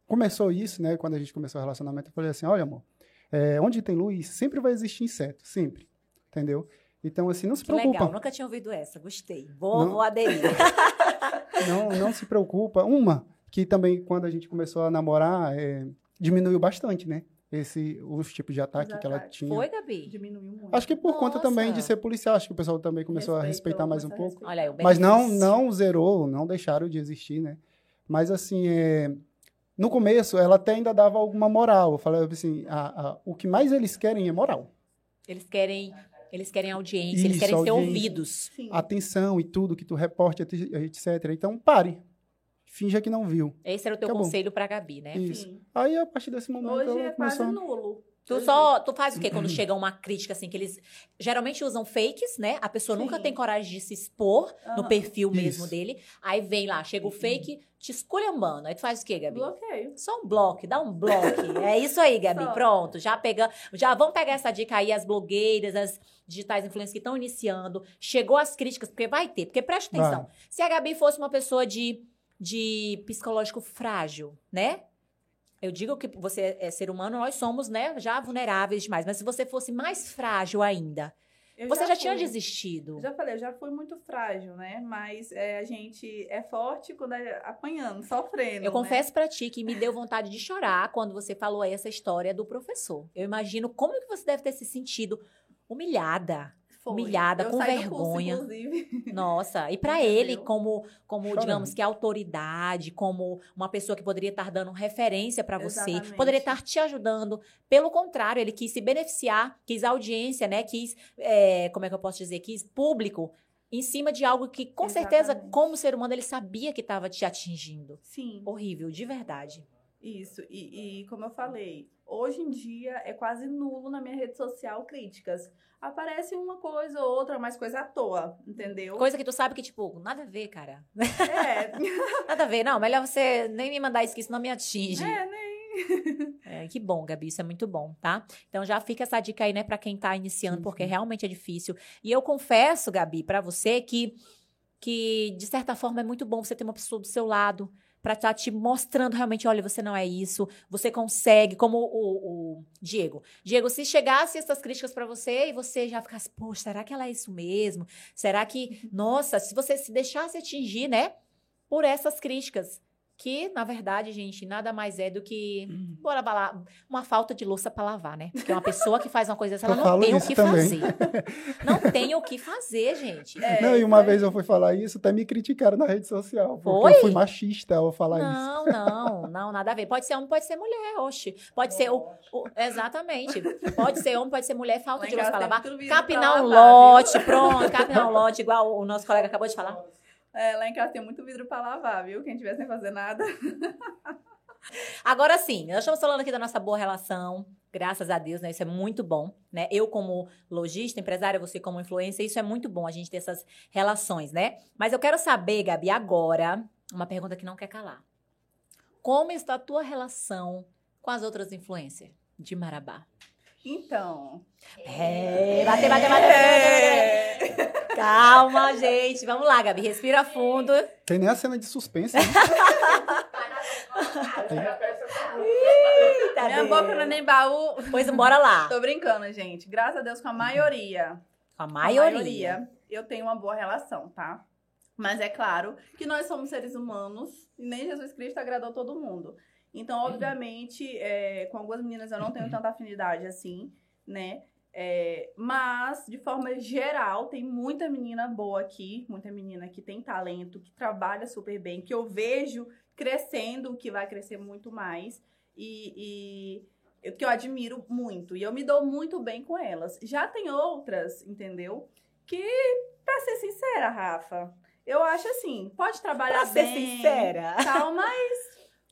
C: começou isso, né? Quando a gente começou o relacionamento, eu falei assim, olha, amor, é, onde tem luz, sempre vai existir inseto, sempre. Entendeu? Então, assim, não se
A: Que legal,
C: preocupa.
A: nunca tinha ouvido essa. Gostei. Vou,
C: Não.
A: vou aderir.
C: Não, não se preocupa. Uma, que também quando a gente começou a namorar, é, diminuiu bastante, né? Esse, os tipos de ataque
B: Os
C: que ela tinha.
A: Foi, Gabi?
B: Diminuiu muito.
C: Acho que por conta também de
A: Nossa.
C: ser policial, acho que o pessoal também começou a
B: Respeitou,
C: respeitar mais um
B: a
C: pouco.
A: Olha aí, o
C: Mas não, não zerou, não deixaram de existir, né? Mas assim, é, no começo ela até ainda dava alguma moral. Eu falava assim, a- a- o que mais eles querem é moral.
A: Eles querem, eles querem audiência, eles
C: Isso,
A: querem ser
C: audiência.
A: ouvidos.
B: Sim.
C: Atenção e tudo que tu reporte, etc. Então pare. Finja que não viu.
A: Esse era o teu
C: Acabou.
A: conselho pra Gabi, né?
C: Isso.
B: Sim.
C: Aí a partir desse momento
B: Hoje
C: ela
B: é quase
C: começou.
B: nulo.
A: Tu só, tu faz o quê quando chega uma crítica assim que eles geralmente usam fakes, né? A pessoa nunca
B: Sim.
A: tem coragem de se expor no
B: Aham.
A: perfil mesmo
C: Isso.
A: dele. Aí vem lá, chega o fake, te esculhambando. Aí tu faz o quê, Gabi?
B: Bloqueio.
A: Só um bloco, dá um bloco. É isso aí, Gabi.
B: Só.
A: Pronto, já pega, já vamos pegar essa dica aí as blogueiras, as digitais influencers que estão iniciando. Chegou as críticas, porque vai ter, porque presta atenção.
C: Vai.
A: Se a Gabi fosse uma pessoa de, de psicológico frágil, né? Eu digo que você é ser humano, nós somos, né, já vulneráveis demais. Mas se você fosse mais frágil ainda,
B: Eu
A: você já, tinha
B: fui.
A: desistido.
B: Eu Já falei, eu já fui muito frágil, né? Mas é, a gente é forte quando é apanhando, sofrendo.
A: Eu
B: né?
A: confesso pra ti que me deu vontade de chorar quando você falou aí essa história do professor. Eu imagino como que você deve ter se sentido humilhada,
B: Foi.
A: humilhada,
B: Eu
A: com
B: curso,
A: vergonha.
B: inclusive.
A: Nossa, e
B: Entendeu?
A: ele como como
C: Chorando.
A: digamos que autoridade, como uma pessoa que poderia estar dando referência pra você, poderia estar te ajudando. Pelo contrário, ele quis se beneficiar, quis audiência, né? Quis, é, como é que eu posso dizer, quis público em cima de algo que com certeza,
B: Exatamente.
A: como ser humano, ele sabia que estava te atingindo.
B: Sim,
A: Horrível, de verdade.
B: Isso. E, e como eu falei, hoje em dia é quase nulo na minha rede social críticas. Aparece uma coisa ou outra, mas coisa à toa, entendeu?
A: Coisa que tu sabe que, tipo, nada a ver, cara.
B: É,
A: Nada a ver. Não, melhor você nem me mandar isso, que isso não me atinge.
B: é, nem.
A: É, que bom, Gabi, isso é muito bom, tá? Então já fica essa dica aí, né, pra quem tá iniciando,
C: Sim,
A: porque realmente é difícil. E eu confesso, Gabi, pra você que, que de certa forma é muito bom você ter uma pessoa do seu lado pra estar te mostrando realmente, olha, você não é isso, você consegue, como o, o Diego. Diego, se chegasse essas críticas pra você e você já ficasse, poxa, será que ela é isso mesmo? Será que, nossa, se você se deixasse atingir, né, por essas críticas, que, na verdade, gente, nada mais é do que bora falar, uma falta de louça pra lavar, né? Porque uma pessoa que faz uma coisa dessa, ela não tem o que
C: também.
A: fazer. Não tem o que fazer, gente.
B: É,
C: não, e uma
B: mas-
C: vez eu fui falar isso, até me criticaram na rede social. Porque
A: Foi?
C: eu fui machista ao falar isso.
A: Não, não, não, nada a ver. Pode ser homem, pode ser mulher, oxe. Pode ser o, o- Exatamente. Pode ser homem, pode ser mulher, falta
B: Lá
A: de louça pra
B: casa tem
A: lavar. Capinar
B: pra
A: um lote, pronto, capinar um lote, igual o nosso colega acabou de falar.
B: É, lá em casa tem muito vidro pra lavar, viu? Quem tiver sem fazer nada.
A: Agora sim, nós estamos falando aqui da nossa boa relação, graças a Deus, né? Isso é muito bom, né? Eu como lojista, empresária, você como influencer, isso é muito bom a gente ter essas relações, né? Mas eu quero saber, Gabi, agora, uma pergunta que não quer calar. como está a tua relação com as outras influências de Marabá?
B: Então.
A: É, bater, bater, bater, bater, bater. Calma, gente. Vamos lá, Gabi. Respira fundo.
C: Tem nem a cena de suspense. Né?
A: Eita,
B: Minha
A: Deus.
B: boca não é nem baú.
A: Pois bora lá.
B: Tô brincando, gente. Graças a Deus, com a maioria.
A: Com a
B: com a
A: maioria.
B: eu tenho uma boa relação, tá? Mas é claro que nós somos seres humanos e nem Jesus Cristo agradou todo mundo. Então, obviamente, é, com algumas meninas eu não tenho tanta afinidade assim, né? É, mas, de forma geral, tem muita menina boa aqui, muita menina que tem talento, que trabalha super bem, que eu vejo crescendo, que vai crescer muito mais. E, e que eu admiro muito. E eu me dou muito bem com elas. Já tem outras, entendeu? Que, pra ser sincera, Rafa, eu acho assim, pode trabalhar
A: Pra ser
B: bem,
A: sincera.
B: tal, mas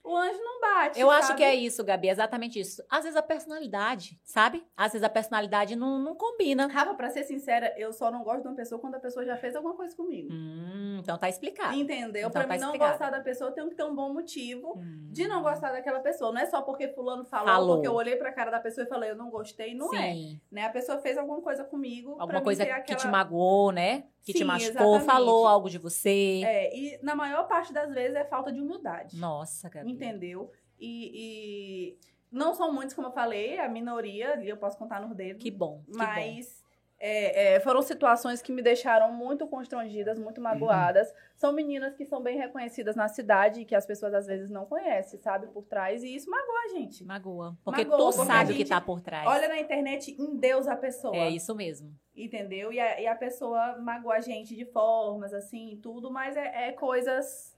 B: o anjo não bate.
A: Eu acho
B: sabe?
A: que é isso, Gabi, exatamente isso. Às vezes a personalidade, sabe? Às vezes a personalidade não, não combina.
B: Rafa, pra ser sincera, eu só não gosto de uma pessoa quando a pessoa já fez alguma coisa comigo.
A: Hum, então tá explicado.
B: Entendeu?
A: Então
B: pra
A: tá
B: mim não
A: explicado.
B: gostar da pessoa, eu tenho que ter um bom motivo
A: Hum.
B: de não gostar daquela pessoa. Não é só porque fulano falou,
A: Falou.
B: porque eu olhei pra cara da pessoa e falei, eu não gostei, não é.
A: Sim.
B: Né? A pessoa fez alguma coisa comigo. pra
A: Alguma
B: mim
A: coisa que te
B: aquela-
A: magoou, né? Que te
B: Sim,
A: machucou,
B: exatamente.
A: falou algo de você.
B: É, e na maior parte das vezes é falta de humildade.
A: Nossa, Gabi.
B: Entendeu? E, e não são muitos, como eu falei, a minoria, e eu posso contar nos dedos.
A: Que bom. Que bom.
B: mas é, é, foram situações que me deixaram muito constrangidas, muito magoadas. São meninas que são bem reconhecidas na cidade e que as pessoas às vezes não conhecem, sabe, por trás. E isso magoa a gente.
A: Magoa. Porque
B: Magoa,
A: tu
B: porque
A: sabe o que tá por trás.
B: Olha na internet, em Deus a pessoa.
A: é isso mesmo.
B: Entendeu? E a, e a pessoa magoa a gente de formas, assim, tudo, mas é, é coisas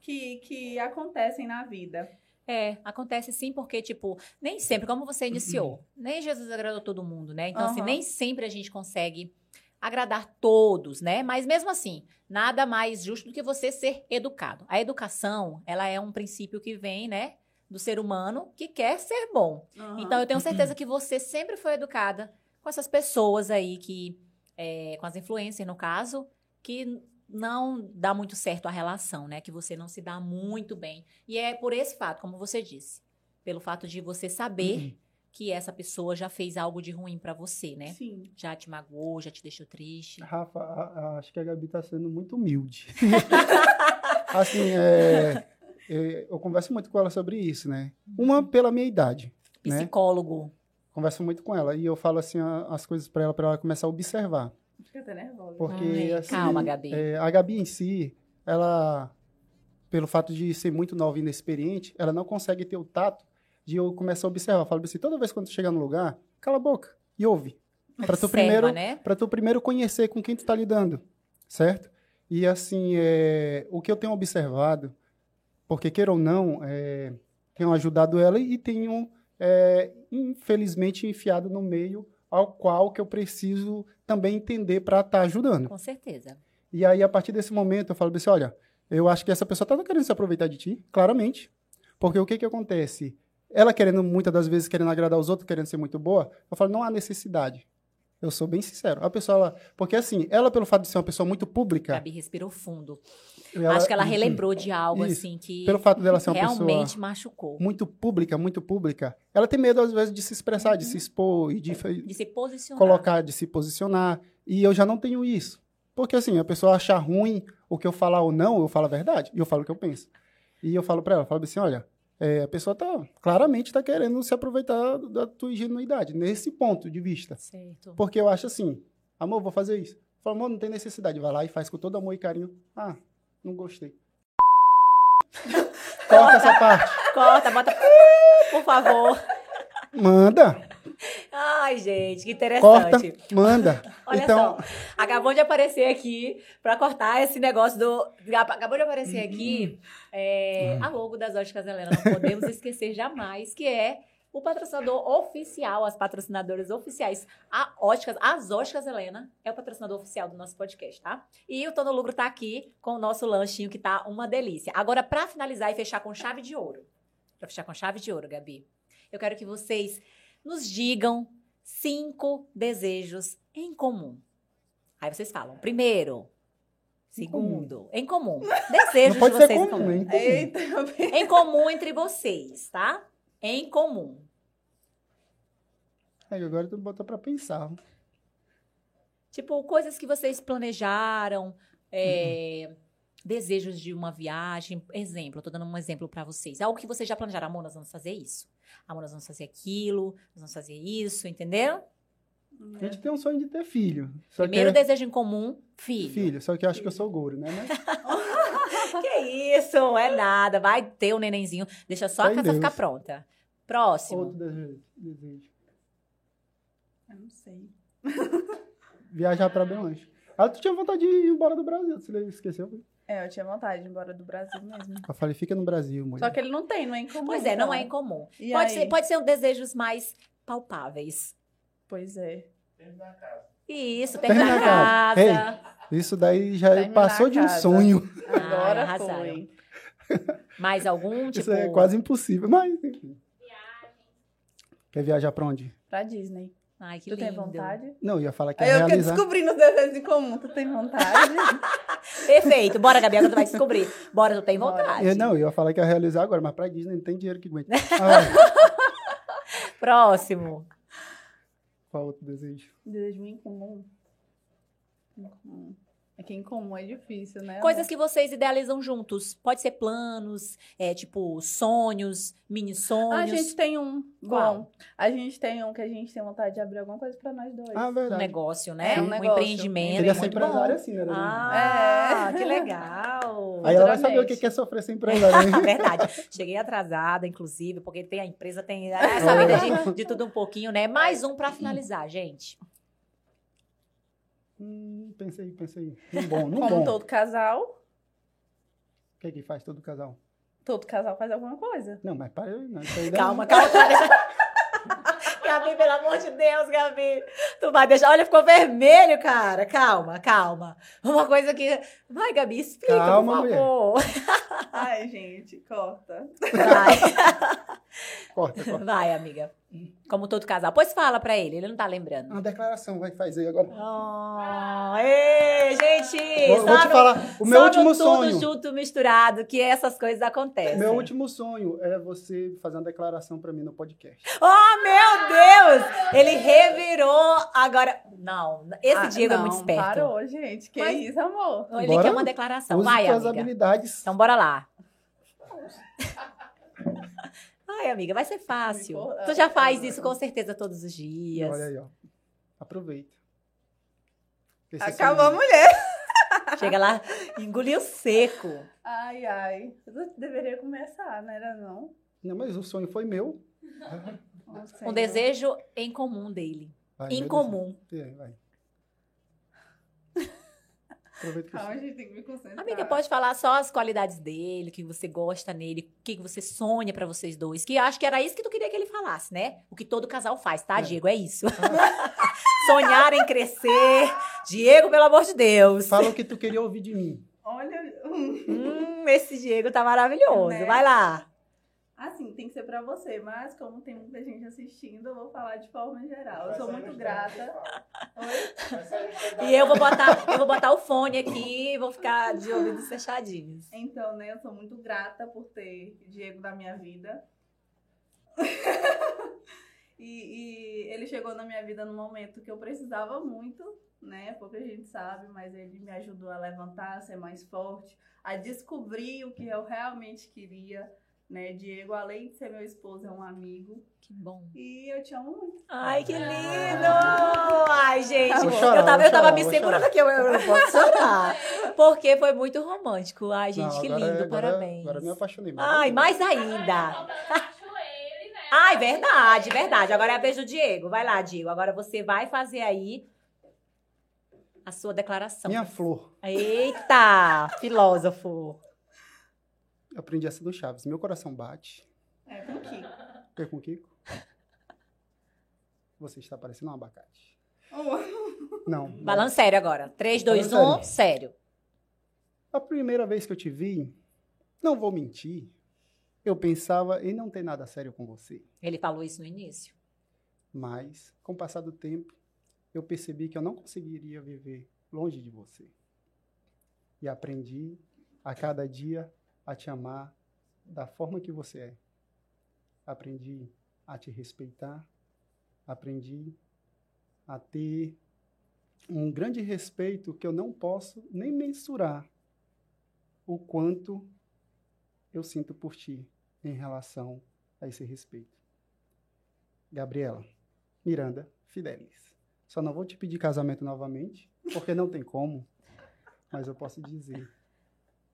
B: que, que acontecem na vida.
A: É, acontece sim, porque, tipo, nem sempre, como você iniciou, nem Jesus agradou todo mundo, né? Então, assim,
B: Aham.
A: nem sempre a gente consegue agradar todos, né? Mas mesmo assim, nada mais justo do que você ser educado. A educação, ela é um princípio que vem, né? Do ser humano que quer ser bom.
B: Aham.
A: Então, eu tenho certeza que você sempre foi educada com essas pessoas aí que, é, com as influências, no caso, que não dá muito certo a relação, né? Que você não se dá muito bem. E é por esse fato, como você disse, pelo fato de você saber que essa pessoa já fez algo de ruim pra você, né?
B: Sim.
A: Já te magoou, já te deixou triste.
C: Rafa, a- a- acho que a Gabi tá sendo muito humilde. assim, é, é, eu converso muito com ela sobre isso, né? Uma pela minha idade, né?
A: Psicólogo.
C: Converso muito com ela e eu falo assim as coisas pra ela, pra ela começar a observar.
B: Fica até nervosa.
C: Porque,
A: Ai,
C: assim,
A: calma, Gabi.
C: é, a Gabi em si, ela, pelo fato de ser muito nova e inexperiente, ela não consegue ter o tato de eu começar a observar. Eu falo assim, toda vez que tu chegar no lugar, cala a boca e ouve. Pra tu primeiro,
A: né?
C: para tu primeiro conhecer com quem tu tá lidando, certo? E assim, é, o que eu tenho observado, porque queira ou não, é, tenho ajudado ela e tenho, é, infelizmente, enfiado no meio ao qual que eu preciso também entender para estar ajudando.
A: Com certeza.
C: E aí, a partir desse momento, eu falo assim, olha, eu acho que essa pessoa tá querendo se aproveitar de ti, claramente. Porque o que que acontece? Ela querendo, muitas das vezes, querendo agradar os outros, querendo ser muito boa, eu falo, não há necessidade. Eu sou bem sincero. A pessoa, ela, porque assim, ela, pelo fato de ser uma pessoa muito pública,
A: Gabi respirou fundo.
C: Ela-
A: Acho que ela
C: Isso.
A: relembrou de algo
C: Isso.
A: assim que
C: pelo fato dela ser uma pessoa
A: realmente machucou.
C: muito pública, muito pública, ela tem medo, às vezes, de se expressar, de se expor e de,
A: De se posicionar.
C: colocar, de se posicionar. E eu já não tenho isso. Porque assim, a pessoa achar ruim o que eu falar ou não, eu falo a verdade. E eu falo o que eu penso. E eu falo pra ela, eu falo assim, olha, é, a pessoa tá, claramente tá querendo se aproveitar da tua ingenuidade, nesse ponto de vista.
A: Certo.
C: Porque eu acho assim, amor, vou fazer isso. Falo, amor, não tem necessidade. Vai lá e faz com todo amor e carinho. Ah, não gostei. Corta essa parte.
A: Corta, bota. Por favor.
C: Manda,
A: Ai, gente, que
C: corta,
A: interessante.
C: manda.
A: Olha
C: então,
A: só, acabou de aparecer aqui pra cortar esse negócio do. Acabou de aparecer aqui é, a logo das Óticas Helena. Não podemos esquecer jamais que é o patrocinador oficial, as patrocinadoras oficiais. A Óticas, as Óticas Helena é o patrocinador oficial do nosso podcast, tá? E o Tono Lucro tá aqui com o nosso lanchinho que tá uma delícia. Agora, pra finalizar e fechar com chave de ouro. Pra fechar com chave de ouro, Gabi. Eu quero que vocês nos digam cinco desejos em comum. Aí vocês falam, primeiro, Segundo, em comum. Desejos
C: Não pode
A: de
C: ser
A: vocês em
C: comum,
A: comum.
C: hein? Comum.
B: Eita,
A: Em comum entre vocês, tá? Em comum.
C: Aí agora tu botou pra pensar.
A: Tipo, coisas que vocês planejaram, é, desejos de uma viagem. Exemplo, eu tô dando um exemplo pra vocês. Algo que vocês já planejaram. Amor, nós vamos fazer isso. Amor, nós vamos fazer aquilo. Nós vamos fazer isso, entendeu?
C: A gente tem um sonho de ter filho.
A: Primeiro
C: que é
A: desejo em comum, filho.
C: filho, só que eu acho que eu sou gordo, né? Mas
A: Que isso, é nada. Vai ter o nenenzinho. Deixa só a
C: Fé em
A: casa ficar
C: Deus.
A: pronta. Próximo.
C: outro desejo.
B: Eu não sei.
C: Viajar pra bem longe. Ah, tu tinha vontade de ir embora do Brasil, você esqueceu?
B: É, eu tinha vontade de ir embora do Brasil mesmo.
C: Eu falei, fica no Brasil, mulher.
B: Só que ele não tem, não é incomum.
A: Pois é, não
B: então.
A: é incomum.
B: E
A: Pode
B: aí?
A: ser, pode ser um desejos mais palpáveis.
B: Pois é.
A: Isso, ter
C: Terminar
A: na
C: a casa.
A: casa.
C: Isso daí já
B: Terminar
C: passou
B: a
C: de um sonho.
B: Agora
A: arrasaram.
B: foi.
A: Mais algum, tipo...
C: Isso é quase impossível, mas enfim. Quer viajar pra onde?
B: Pra Disney.
A: Ai, que
B: tu tem
A: lindo.
B: vontade?
C: Não, eu ia falar que
B: Aí
C: ia
B: eu fiquei
C: realizar.
B: descobrindo os desejos em comum. Tu tem vontade?
A: Perfeito. Bora, Gabi, agora tu vai descobrir. Bora, tu tem
B: Bora.
A: vontade.
C: Eu, não, eu ia falar que ia realizar agora, mas pra Disney não tem dinheiro que aguente. Ah,
A: Próximo.
C: qual outro desejo?
B: Desejo em comum. Em comum. É que em comum é difícil, né?
A: Coisas que vocês idealizam juntos. Pode ser planos, é, tipo, sonhos, mini
B: Ah,
A: sonhos.
B: a gente tem um.
A: Qual?
B: Bom, a gente tem um que a gente tem vontade de abrir alguma coisa pra nós dois.
C: Ah,
A: Um
C: verdade.
A: negócio, né?
B: É, um
A: um
B: negócio.
A: empreendimento.
C: Queria ser
A: muito bom.
C: empresário assim, né?
A: Ah,
B: É.
A: que legal.
C: Aí ela vai saber o que é sofrer sem empresário. hein?
A: Verdade. Cheguei atrasada, inclusive, porque tem a empresa tem essa vida de, de tudo um pouquinho, né? Mais um pra finalizar, gente.
C: Hum, pensei, pensei. Num bom, num
B: Como
C: bom.
B: todo casal,
C: O que é que faz todo casal?
B: todo casal faz alguma coisa.
C: Não, mas para aí, não. Isso aí
A: Calma, calma. deixar- Gabi, pelo amor de Deus, Gabi. Tu vai deixar. Olha, ficou vermelho, cara. Calma, calma. Uma coisa que. Vai, Gabi, explica,
C: Calma,
A: por
C: mulher.
A: favor.
B: Ai, gente, corta.
A: Vai.
C: Corta, corta.
A: Vai, amiga. Como todo casal. Pois fala pra ele, ele não tá lembrando.
C: Uma declaração vai fazer agora.
A: Oh, ê, gente!
C: Vou,
A: só
C: vou te
A: no-
C: falar, o meu último
A: tudo
C: sonho.
A: junto, misturado, que essas coisas acontecem.
C: Meu último sonho é você fazer uma declaração pra mim no podcast.
A: Oh, meu Deus! Ele revirou agora. Não, esse
B: Ah,
A: Diego é
B: não,
A: muito esperto.
B: Parou, gente. Que
A: Mas-
B: isso, amor?
A: Ele
C: Bora?
A: quer uma declaração.
C: Use
A: Vai, amiga.
C: habilidades.
A: Então, bora lá. Vai, amiga, vai ser fácil.
B: Ficou-
A: Tu já faz isso com certeza todos os dias.
C: Olha aí, ó. Aproveita. Esse
B: Acabou a mulher.
A: Chega lá, engoliu seco.
B: Ai, ai. Eu deveria começar, não era não?
C: Não, mas o sonho foi meu.
B: Nossa,
A: Um
B: Senhor.
A: desejo em comum dele.
C: Vai,
A: Em comum.
C: desejo. É, vai. Aproveita
B: Calma, a gente tem que me concentrar.
A: Amiga, pode falar só as qualidades dele, o que você gosta nele, o que você sonha pra vocês dois. Que acho que era isso que tu queria que ele falasse, né? O que todo casal faz, tá,
C: É.
A: Diego? É isso. Sonhar em crescer. Diego, pelo amor de Deus.
C: Fala o que tu queria ouvir de mim.
B: Olha,
A: Hum, esse Diego tá maravilhoso.
B: Né?
A: Vai lá.
B: Assim, tem que ser pra você, mas como tem muita gente assistindo, eu vou falar de forma geral. Eu sou muito grata. Oi?
A: E eu vou botar, eu vou botar o fone aqui e vou ficar de ouvidos fechadinhos.
B: Então, né, eu sou muito grata por ter Diego na minha vida. e, e ele chegou na minha vida num momento que eu precisava muito, né? Pouca gente sabe, mas ele me ajudou a levantar, a ser mais forte, a descobrir o que eu realmente queria, né? Diego, além de ser meu esposo, é um amigo.
A: Que bom.
B: E eu te amo muito.
A: Ai, que lindo! Ai, gente,
C: Vou chorar,
A: eu tava, eu tava
C: chorar,
A: me segurando aqui, eu, eu não posso chorar. Porque foi muito romântico. Ai, gente,
C: Não,
A: que
C: agora-
A: lindo,
C: agora-
A: parabéns.
C: Agora eu me apaixonei.
A: Ai, mais ainda.
D: Ele, né?
A: Ai, verdade, verdade. Agora é a vez do Diego. Vai lá, Diego. Agora você vai fazer aí a sua declaração.
C: Minha flor.
A: Eita, filósofo.
C: Aprendi essa do Chaves. Meu coração bate.
B: É, com o Kiko.
C: Eu com o Kiko. Você está parecendo um abacate.
B: Oh,
C: Não.
A: Falando sério agora. 3, 2,
C: Falando
A: 1, sério.
C: A primeira vez que eu te vi, não vou mentir, eu pensava em não ter nada sério com você.
A: Ele falou isso no início.
C: Mas, com o passar do tempo, eu percebi que eu não conseguiria viver longe de você. E aprendi a cada dia a te amar da forma que você é. Aprendi a te respeitar, aprendi a ter um grande respeito que eu não posso nem mensurar o quanto eu sinto por ti em relação a esse respeito. Gabriela, Miranda, Fidelis. Só não vou te pedir casamento novamente, porque não tem como, mas eu posso dizer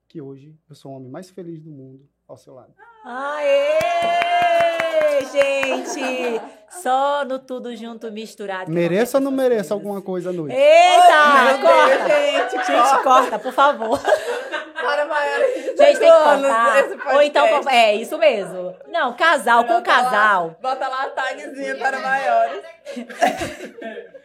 C: que hoje eu sou o homem mais feliz do mundo ao seu lado.
A: Aê, gente! Só no tudo junto misturado.
C: Mereça ou não mereça alguma coisa à noite?
A: Eita!
B: Meu
A: corta!
B: Deus, gente,
A: Gente, corta, por favor.
B: Para maiores de
A: Gente, tem que
B: 18 anos
A: cortar. Ou então, é isso mesmo. Não, casal com
B: Bota lá-
A: casal.
B: Bota lá a tagzinha para maiores.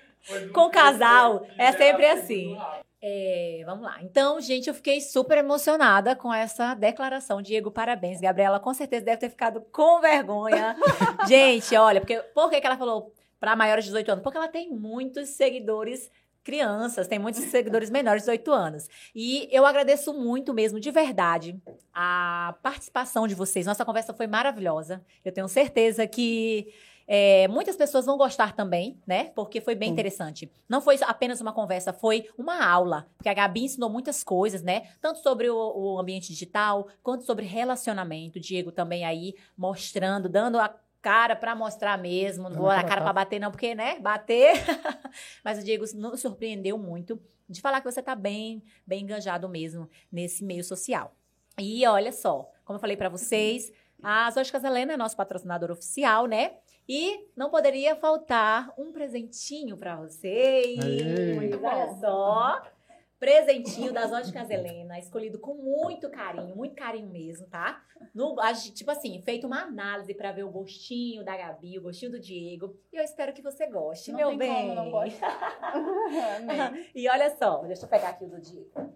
A: Com casal é sempre assim. É, vamos lá. Então, gente, eu fiquei super emocionada com essa declaração. Diego, parabéns. Gabriela, com certeza deve ter ficado com vergonha. gente, olha, porque por que, ela falou para maiores de 18 anos? Porque ela tem muitos seguidores crianças, tem muitos seguidores menores de 18 anos. E eu agradeço muito mesmo, de verdade, a participação de vocês. Nossa conversa foi maravilhosa. Eu tenho certeza que é, muitas pessoas vão gostar também, né? Porque foi bem
C: Sim.
A: interessante. Não foi apenas uma conversa, foi uma aula. Porque a Gabi ensinou muitas coisas, né? Tanto sobre o, o ambiente digital, quanto sobre relacionamento. O Diego também aí mostrando, dando a cara pra mostrar mesmo. Não vou a
C: aquela
A: cara pra
C: tapa.
A: bater, não, porque, né? Bater. Mas o Diego nos surpreendeu muito de falar que você tá bem, bem enganjado mesmo nesse meio social. E olha só, como eu falei pra vocês, a Óticas Helena é nosso patrocinador oficial, né? E não poderia faltar um presentinho pra vocês.
C: Aê.
B: Muito
A: Olha
B: bom.
A: só. Presentinho das Óticas Helena, escolhido com muito carinho, muito carinho mesmo, tá? No, tipo assim, feito uma análise pra ver o gostinho da Gabi, o gostinho do Diego. E eu espero que você goste,
B: Não
A: meu
B: tem
A: bem.
B: como não gostar.
A: E olha só, deixa eu pegar aqui o do Diego.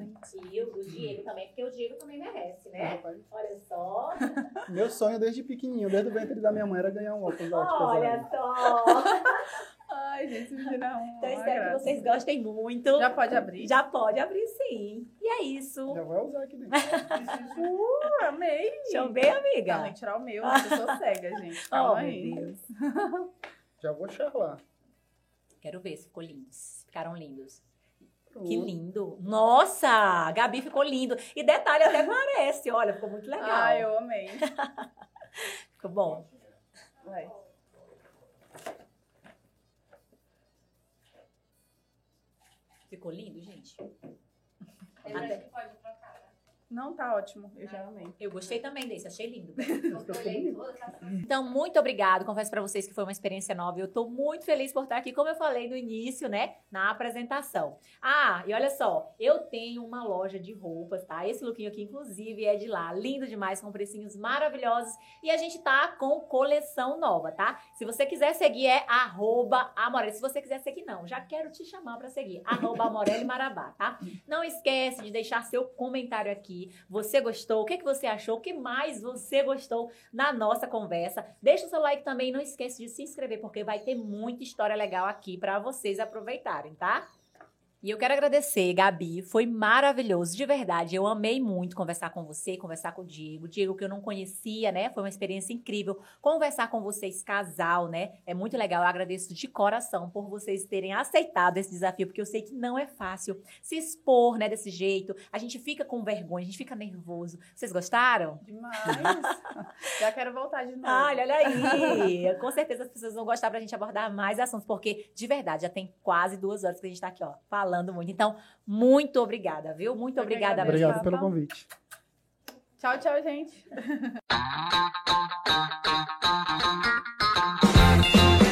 A: O do Diego também, porque o Diego também merece, né? Olha só.
C: Meu sonho desde pequenininho, desde o ventre da minha mãe, era ganhar um óculos
A: Olha só.
B: Ai, gente, é um.
A: Então espero que vocês gostem muito.
B: Já pode abrir?
A: Já pode abrir sim. E é isso.
C: Já vai usar aqui dentro.
B: Uh, amei.
A: Deixa eu ver, amiga.
B: Aí, tirar o meu. Eu sou cega, gente. Calma
A: Oh,
B: aí.
A: meu Deus.
C: Já vou charlar.
A: Quero ver se ficou lindos. Ficaram lindos.
C: Pronto.
A: Que lindo. Nossa, Gabi ficou lindo. E detalhe, até parece. Olha, ficou muito legal.
B: Ah, eu amei.
A: Ficou bom.
B: Vai.
A: Ficou lindo, gente.
D: Eu
A: Até-
D: acho que pode?
B: Não, tá ótimo. Eu já amei.
A: Eu gostei também desse, achei lindo. Então, muito obrigado. Confesso pra vocês que foi uma experiência nova. Eu tô muito feliz por estar aqui, como eu falei no início, né? Na apresentação. Ah, e olha só, eu tenho uma loja de roupas, tá? Esse lookinho aqui, inclusive, é de lá. Lindo demais, com precinhos maravilhosos. E a gente tá com coleção nova, tá? Se você quiser seguir, é arroba Amorelli. Se você quiser seguir, não. Já quero te chamar pra seguir. Arroba Amorelli Marabá, tá? Não esquece de deixar seu comentário aqui. Você gostou? O que, que você achou? O que mais você gostou na nossa conversa? Deixa o seu like também. Não esquece de se inscrever, porque vai ter muita história legal aqui para vocês aproveitarem, tá? E eu quero agradecer, Gabi. Foi maravilhoso, de verdade. Eu amei muito conversar com você, conversar com o Diego. Diego, que eu não conhecia, né? Foi uma experiência incrível. Conversar com vocês, casal, né? É muito legal. Eu agradeço de coração por vocês terem aceitado esse desafio, porque eu sei que não é fácil se expor, né, desse jeito. A gente fica com vergonha, a gente fica nervoso. Vocês gostaram?
B: Demais. já quero voltar de novo.
A: Olha, olha aí. Com certeza as pessoas vão gostar pra gente abordar mais assuntos, porque, de verdade, já tem quase duas horas que a gente tá aqui, ó, falando falando muito. Então, muito obrigada, viu? Muito obrigada.
C: Obrigado pelo convite.
B: Tchau, tchau, gente.